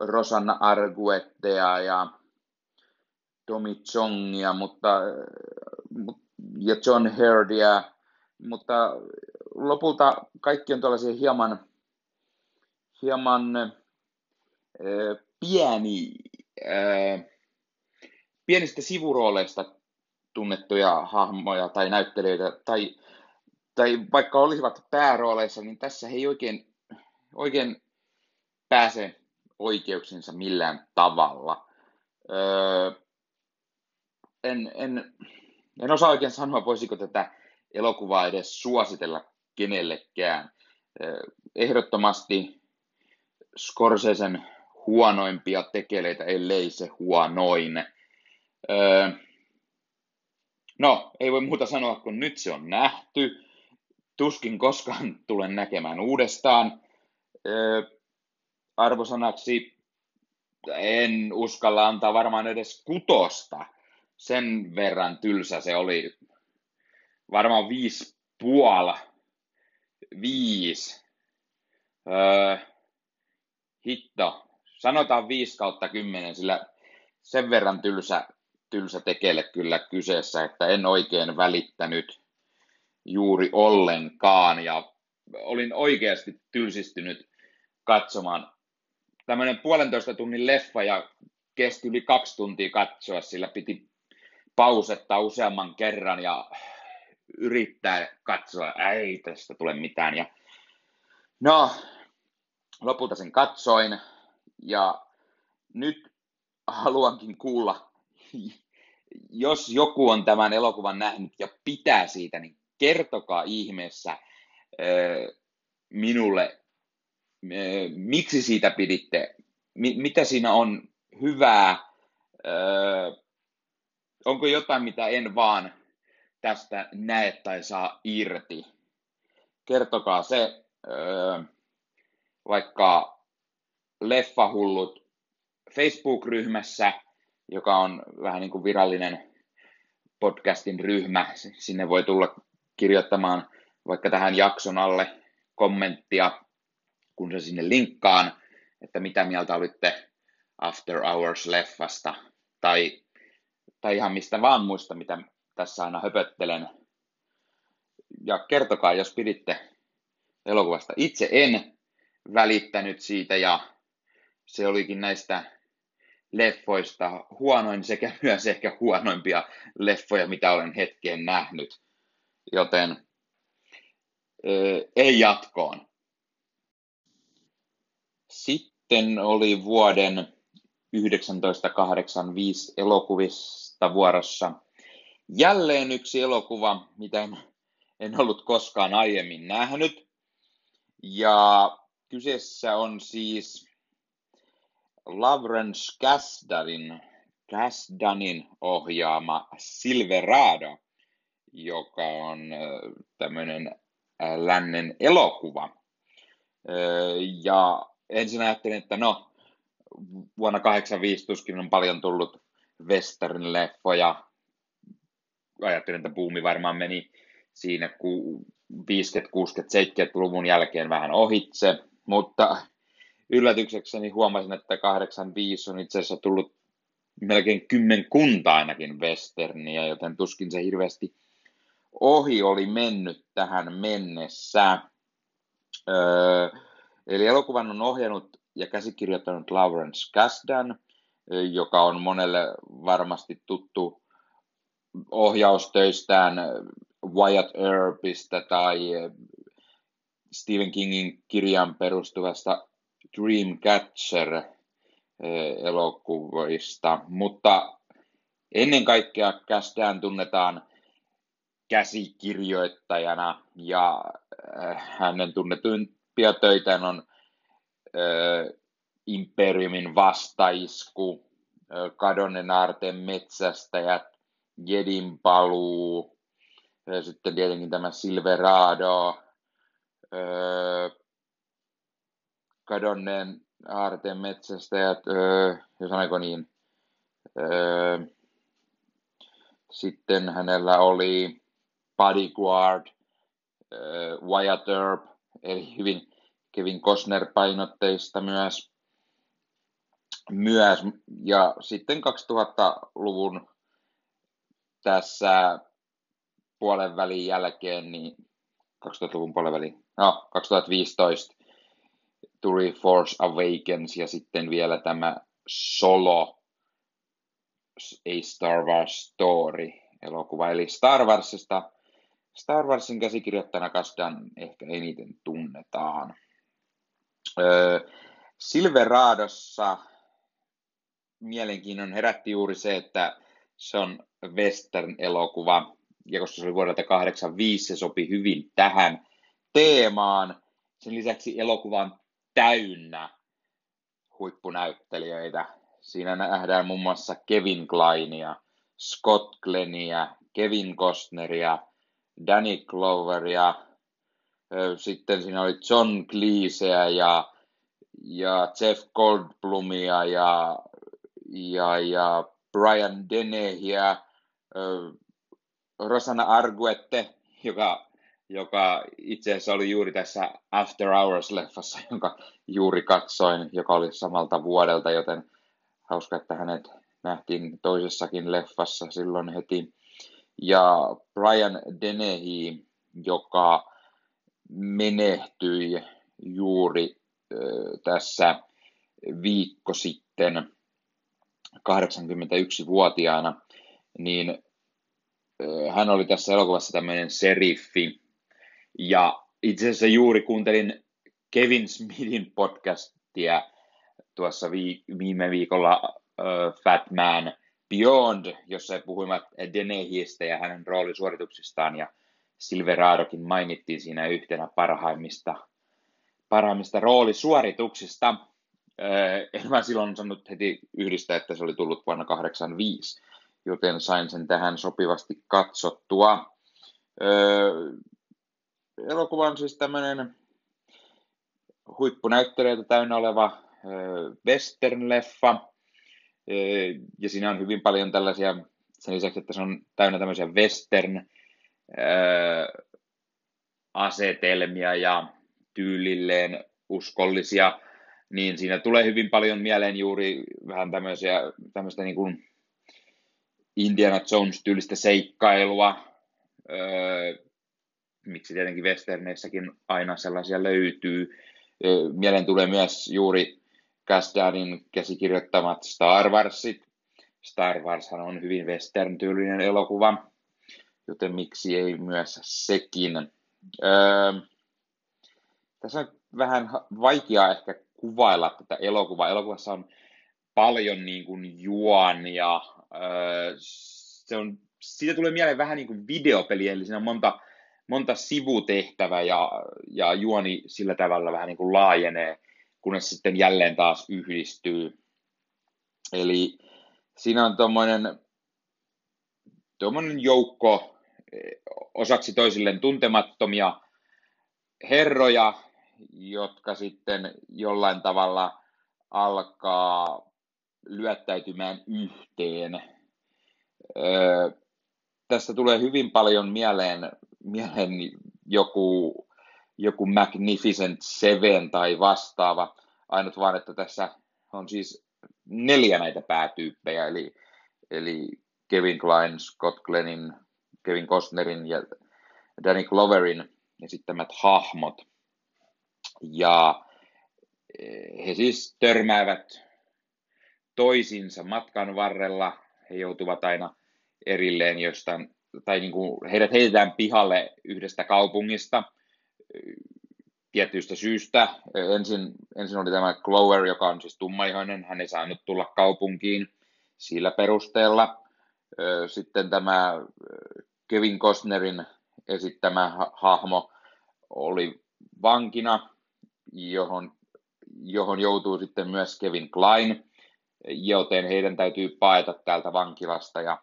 Speaker 1: Rosanna Arguettea ja Tommy Chongia, mutta, ja John Herdia, mutta lopulta kaikki on tällaisia hieman, hieman äh, pieni, äh, pienistä sivurooleista tunnettuja hahmoja tai näyttelijöitä, tai, tai vaikka olisivat päärooleissa, niin tässä he ei oikein, oikein pääse oikeuksinsa millään tavalla. Öö, en, en, en osaa oikein sanoa, voisiko tätä elokuvaa edes suositella kenellekään. Öö, ehdottomasti Scorsesen huonoimpia tekeleitä, ellei se huonoin. Öö, no, ei voi muuta sanoa, kun nyt se on nähty. Tuskin koskaan tulen näkemään uudestaan. Öö, arvosanaksi en uskalla antaa varmaan edes kutosta. Sen verran tylsä se oli. Varmaan viisi puola. Viisi. Öö, hitto. Sanotaan viisi kautta kymmenen, sillä sen verran tylsä, tylsä tekele kyllä kyseessä, että en oikein välittänyt juuri ollenkaan. Ja olin oikeasti tylsistynyt katsomaan tämmöinen puolentoista tunnin leffa ja kesti yli kaksi tuntia katsoa, sillä piti pausettaa useamman kerran ja yrittää katsoa, ei tästä tule mitään. Ja no, lopulta sen katsoin. Ja nyt haluankin kuulla, jos joku on tämän elokuvan nähnyt ja pitää siitä, niin kertokaa ihmeessä minulle miksi siitä piditte, mitä siinä on hyvää, onko jotain, mitä en vaan tästä näe tai saa irti. Kertokaa se vaikka Leffahullut Facebook-ryhmässä, joka on vähän niin kuin virallinen podcastin ryhmä. Sinne voi tulla kirjoittamaan vaikka tähän jakson alle kommenttia kun se sinne linkkaan, että mitä mieltä olitte After Hours-leffasta, tai, tai ihan mistä vaan muista, mitä tässä aina höpöttelen. Ja kertokaa, jos piditte elokuvasta. Itse en välittänyt siitä, ja se olikin näistä leffoista huonoin sekä myös ehkä huonoimpia leffoja, mitä olen hetkeen nähnyt. Joten ei jatkoon. Sitten oli vuoden 1985 elokuvista vuorossa jälleen yksi elokuva, mitä en, en ollut koskaan aiemmin nähnyt. Ja kyseessä on siis Lawrence Kasdanin, Kasdanin ohjaama Silverado, joka on tämmöinen lännen elokuva. Ja ensin ajattelin, että no, vuonna 85 tuskin on paljon tullut western-leffoja. Ajattelin, että buumi varmaan meni siinä 50, 60, 70-luvun jälkeen vähän ohitse, mutta yllätyksekseni huomasin, että 85 on itse asiassa tullut melkein kymmenkunta ainakin westerniä, joten tuskin se hirveästi ohi oli mennyt tähän mennessä. Öö, Eli elokuvan on ohjannut ja käsikirjoittanut Lawrence Kasdan, joka on monelle varmasti tuttu ohjaustöistään Wyatt Earpistä tai Stephen Kingin kirjan perustuvasta Dreamcatcher elokuvista, mutta ennen kaikkea Kasdan tunnetaan käsikirjoittajana ja hänen tunnetuin töitä on ö, Imperiumin vastaisku, Kadonnen aarteen metsästäjät, Jedin paluu, sitten tietenkin tämä Silverado, Kadonnen aarteen metsästäjät, ö, jos aiko niin, ö, sitten hänellä oli Bodyguard, Wyatt Earp, eli hyvin Kevin Costner painotteista myös. myös. Ja sitten 2000-luvun tässä puolen välin jälkeen, niin 2000-luvun puolen välin, no 2015 tuli Force Awakens ja sitten vielä tämä Solo A Star Wars Story elokuva, eli Star Warsista Star Warsin käsikirjoittajana Kasdan ehkä eniten tunnetaan. Öö, Silveradossa mielenkiinnon herätti juuri se, että se on western-elokuva, ja koska se oli vuodelta 85, se sopi hyvin tähän teemaan. Sen lisäksi elokuva on täynnä huippunäyttelijöitä. Siinä nähdään muun muassa Kevin Kleinia, Scott Glenia, Kevin Costneria, Danny Gloveria, sitten siinä oli John Cleeseä ja, ja Jeff Goldblumia ja, ja, ja Brian Denehia, Rosana Arguette, joka, joka itse asiassa oli juuri tässä After Hours-leffassa, jonka juuri katsoin, joka oli samalta vuodelta, joten hauska, että hänet nähtiin toisessakin leffassa silloin heti. Ja Brian Dennehy, joka menehtyi juuri tässä viikko sitten 81-vuotiaana, niin hän oli tässä elokuvassa tämmöinen seriffi. Ja itse asiassa juuri kuuntelin Kevin Smithin podcastia tuossa viime viikolla Fat Man Beyond, jossa puhuimme Denehistä ja hänen roolisuorituksistaan, ja Silveradokin mainittiin siinä yhtenä parhaimmista, parhaimmista roolisuorituksista. En mä silloin sanonut heti yhdistä, että se oli tullut vuonna 1985, joten sain sen tähän sopivasti katsottua. Elokuva on siis tämmöinen huippunäyttelijöitä täynnä oleva western-leffa, ja siinä on hyvin paljon tällaisia, sen lisäksi, että se on täynnä tämmöisiä western asetelmia ja tyylilleen uskollisia, niin siinä tulee hyvin paljon mieleen juuri vähän tämmöisiä, tämmöistä niin kuin Indiana Jones-tyylistä seikkailua, miksi tietenkin westerneissäkin aina sellaisia löytyy. Mieleen tulee myös juuri Kasdanin käsikirjoittamat Star Warsit. Star Warshan on hyvin western-tyylinen elokuva, joten miksi ei myös sekin. Öö, tässä on vähän vaikeaa ehkä kuvailla tätä elokuvaa. Elokuvassa on paljon niin kuin juonia. Öö, se on, siitä tulee mieleen vähän niin kuin videopeli, eli siinä on monta, monta sivutehtävää ja, ja juoni sillä tavalla vähän niin kuin laajenee kunnes sitten jälleen taas yhdistyy. Eli siinä on tuommoinen joukko eh, osaksi toisilleen tuntemattomia herroja, jotka sitten jollain tavalla alkaa lyöttäytymään yhteen. Öö, tästä tulee hyvin paljon mieleen, mieleen joku joku Magnificent Seven tai vastaava. Ainut vaan, että tässä on siis neljä näitä päätyyppejä, eli, eli Kevin Klein, Scott Glennin, Kevin Costnerin ja Danny Gloverin esittämät hahmot. Ja eh, he siis törmäävät toisinsa matkan varrella. He joutuvat aina erilleen jostain, tai niin kuin heidät heitetään pihalle yhdestä kaupungista – tietyistä syystä. Ensin, ensin oli tämä Glower, joka on siis tummaihoinen, hän ei saanut tulla kaupunkiin sillä perusteella. Sitten tämä Kevin Costnerin esittämä hahmo oli vankina, johon, johon joutuu sitten myös Kevin Klein, joten heidän täytyy paeta täältä vankilasta ja,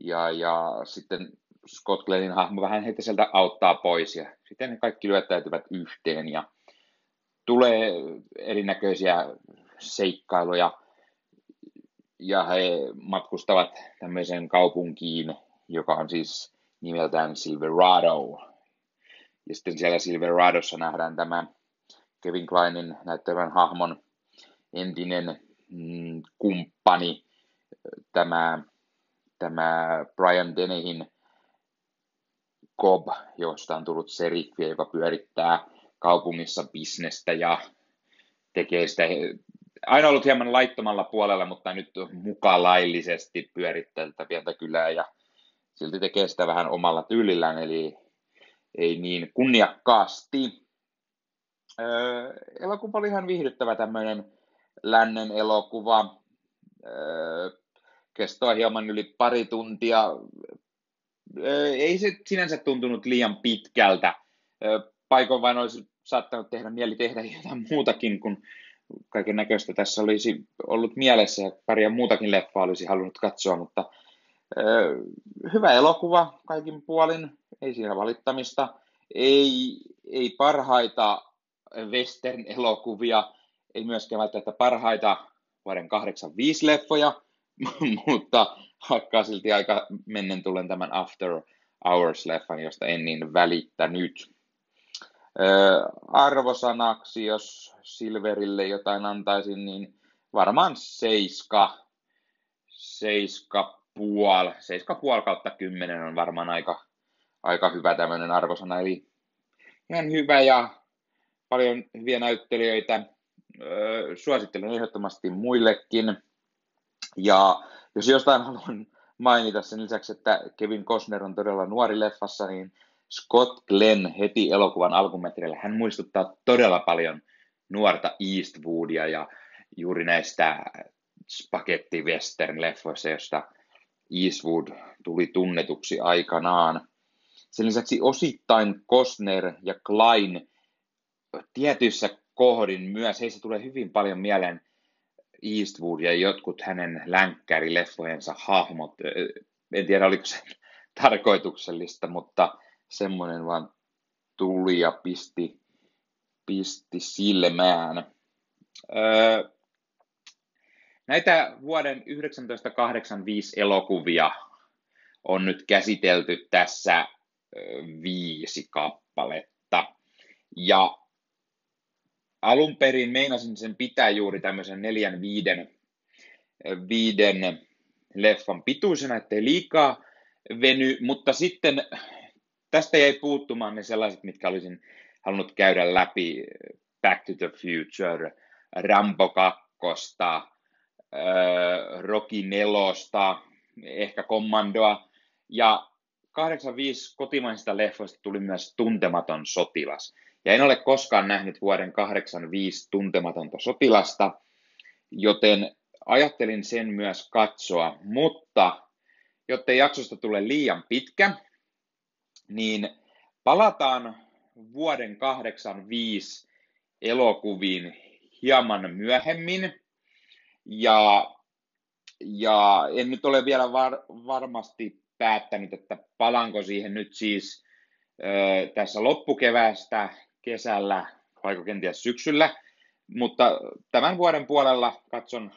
Speaker 1: ja, ja sitten Scott Glennin hahmo vähän heitä sieltä auttaa pois ja sitten ne kaikki lyöttäytyvät yhteen ja tulee erinäköisiä seikkailuja ja he matkustavat tämmöiseen kaupunkiin, joka on siis nimeltään Silverado. Ja sitten siellä Silveradossa nähdään tämä Kevin Kleinin näyttävän hahmon entinen mm, kumppani, tämä, tämä Brian Denehin Cobb, josta on tullut seriffi, joka pyörittää kaupungissa bisnestä ja tekee sitä aina ollut hieman laittomalla puolella, mutta nyt mukaan laillisesti pyörittää tätä pientä kylää ja silti tekee sitä vähän omalla tyylillään, eli ei niin kunniakkaasti. Öö, elokuva oli ihan viihdyttävä tämmöinen lännen elokuva. Öö, kestoa hieman yli pari tuntia. Ei se sinänsä tuntunut liian pitkältä. Paikoin vain olisi saattanut tehdä mieli tehdä jotain muutakin kuin kaiken näköistä tässä olisi ollut mielessä ja paria muutakin leffaa olisi halunnut katsoa, mutta hyvä elokuva kaikin puolin, ei siinä valittamista, ei, ei parhaita western-elokuvia, ei myöskään välttämättä parhaita vuoden 85 leffoja, mutta hakkaa silti aika mennen tulen tämän After Hours-leffan, josta en niin välittänyt. Arvosanaksi, jos Silverille jotain antaisin, niin varmaan seiska, seiska puol, seiska puol kautta kymmenen on varmaan aika, aika hyvä tämmöinen arvosana, eli ihan hyvä ja paljon hyviä näyttelijöitä. Suosittelen ehdottomasti muillekin. Ja jos jostain haluan mainita sen lisäksi, että Kevin Costner on todella nuori leffassa, niin Scott Glenn heti elokuvan alkumetreillä, hän muistuttaa todella paljon nuorta Eastwoodia ja juuri näistä spagetti western leffoista, josta Eastwood tuli tunnetuksi aikanaan. Sen lisäksi osittain Costner ja Klein tietyissä kohdin myös, heistä tulee hyvin paljon mieleen Eastwood ja jotkut hänen länkkärileffojensa hahmot. En tiedä, oliko se tarkoituksellista, mutta semmoinen vaan tuli ja pisti, pisti silmään. Öö, näitä vuoden 1985 elokuvia on nyt käsitelty tässä viisi kappaletta. Ja alun perin meinasin sen pitää juuri tämmöisen neljän viiden, viiden leffan pituisena, ettei liikaa veny, mutta sitten tästä jäi puuttumaan ne sellaiset, mitkä olisin halunnut käydä läpi. Back to the Future, Rambo 2, äh, Rocky 4, ehkä Kommandoa. Ja 85 kotimaisista leffoista tuli myös Tuntematon sotilas. Ja en ole koskaan nähnyt vuoden 85 Tuntematonta sotilasta, joten ajattelin sen myös katsoa, mutta jotta jaksosta tulee liian pitkä, niin palataan vuoden 85 elokuviin hieman myöhemmin. Ja, ja en nyt ole vielä var, varmasti päättänyt, että palanko siihen nyt siis ö, tässä loppukeväästä, kesällä, vai kenties syksyllä. Mutta tämän vuoden puolella katson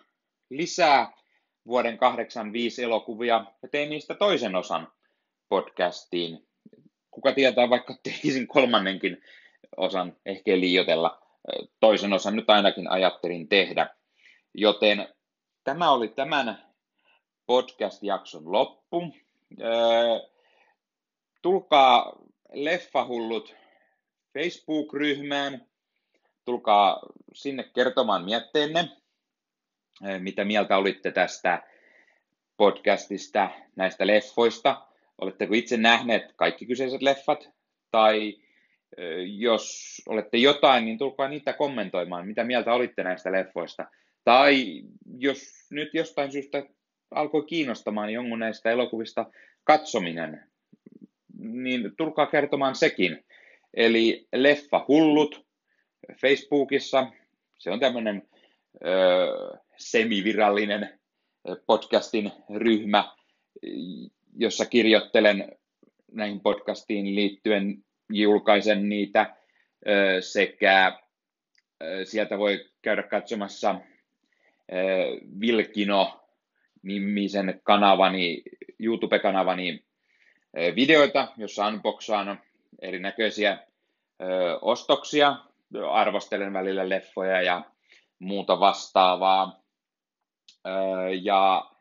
Speaker 1: lisää vuoden 85 elokuvia ja tein niistä toisen osan podcastiin kuka tietää, vaikka teisin kolmannenkin osan ehkä liiotella. Toisen osan nyt ainakin ajattelin tehdä. Joten tämä oli tämän podcast-jakson loppu. Tulkaa Leffahullut Facebook-ryhmään. Tulkaa sinne kertomaan mietteenne, mitä mieltä olitte tästä podcastista, näistä leffoista. Oletteko itse nähneet kaikki kyseiset leffat? Tai jos olette jotain, niin tulkaa niitä kommentoimaan, mitä mieltä olitte näistä leffoista. Tai jos nyt jostain syystä alkoi kiinnostamaan jonkun näistä elokuvista katsominen, niin tulkaa kertomaan sekin. Eli Leffa Hullut Facebookissa, se on tämmöinen semivirallinen podcastin ryhmä, jossa kirjoittelen näihin podcastiin liittyen, julkaisen niitä sekä sieltä voi käydä katsomassa Vilkino nimisen kanavani, YouTube-kanavani videoita, jossa unboxaan erinäköisiä ostoksia, arvostelen välillä leffoja ja muuta vastaavaa. Ja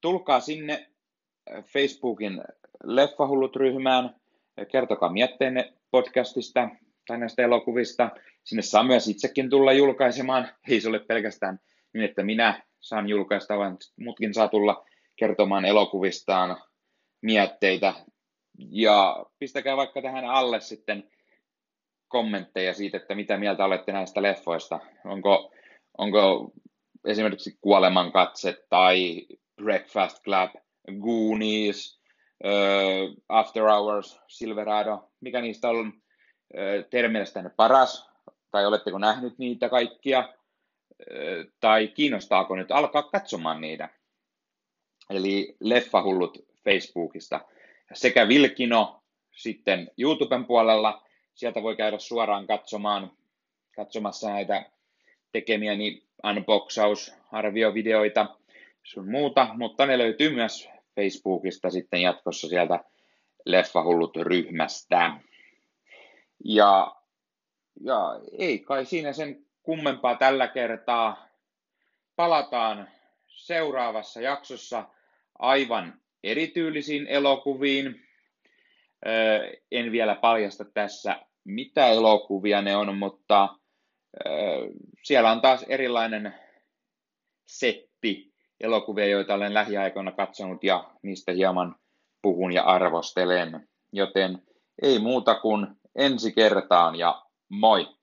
Speaker 1: tulkaa sinne Facebookin Leffahullut-ryhmään, kertokaa mietteenne podcastista tai näistä elokuvista. Sinne saa myös itsekin tulla julkaisemaan, ei se ole pelkästään niin, että minä saan julkaista, vaan muutkin saa tulla kertomaan elokuvistaan mietteitä. Ja pistäkää vaikka tähän alle sitten kommentteja siitä, että mitä mieltä olette näistä leffoista. Onko, onko esimerkiksi Kuoleman katse tai Breakfast Club, Goonies, uh, After Hours, Silverado, mikä niistä on uh, teidän mielestänne paras, tai oletteko nähnyt niitä kaikkia, tai kiinnostaako nyt alkaa katsomaan niitä. Eli Leffahullut Facebookista sekä Vilkino sitten YouTuben puolella, sieltä voi käydä suoraan katsomaan, katsomassa näitä tekemiäni unboxaus, arviovideoita, sun muuta, mutta ne löytyy myös Facebookista sitten jatkossa sieltä Leffahullut-ryhmästä. Ja, ja ei kai siinä sen kummempaa tällä kertaa. Palataan seuraavassa jaksossa aivan erityylisiin elokuviin. En vielä paljasta tässä, mitä elokuvia ne on, mutta siellä on taas erilainen setti elokuvia, joita olen lähiaikoina katsonut ja niistä hieman puhun ja arvostelen. Joten ei muuta kuin ensi kertaan ja moi!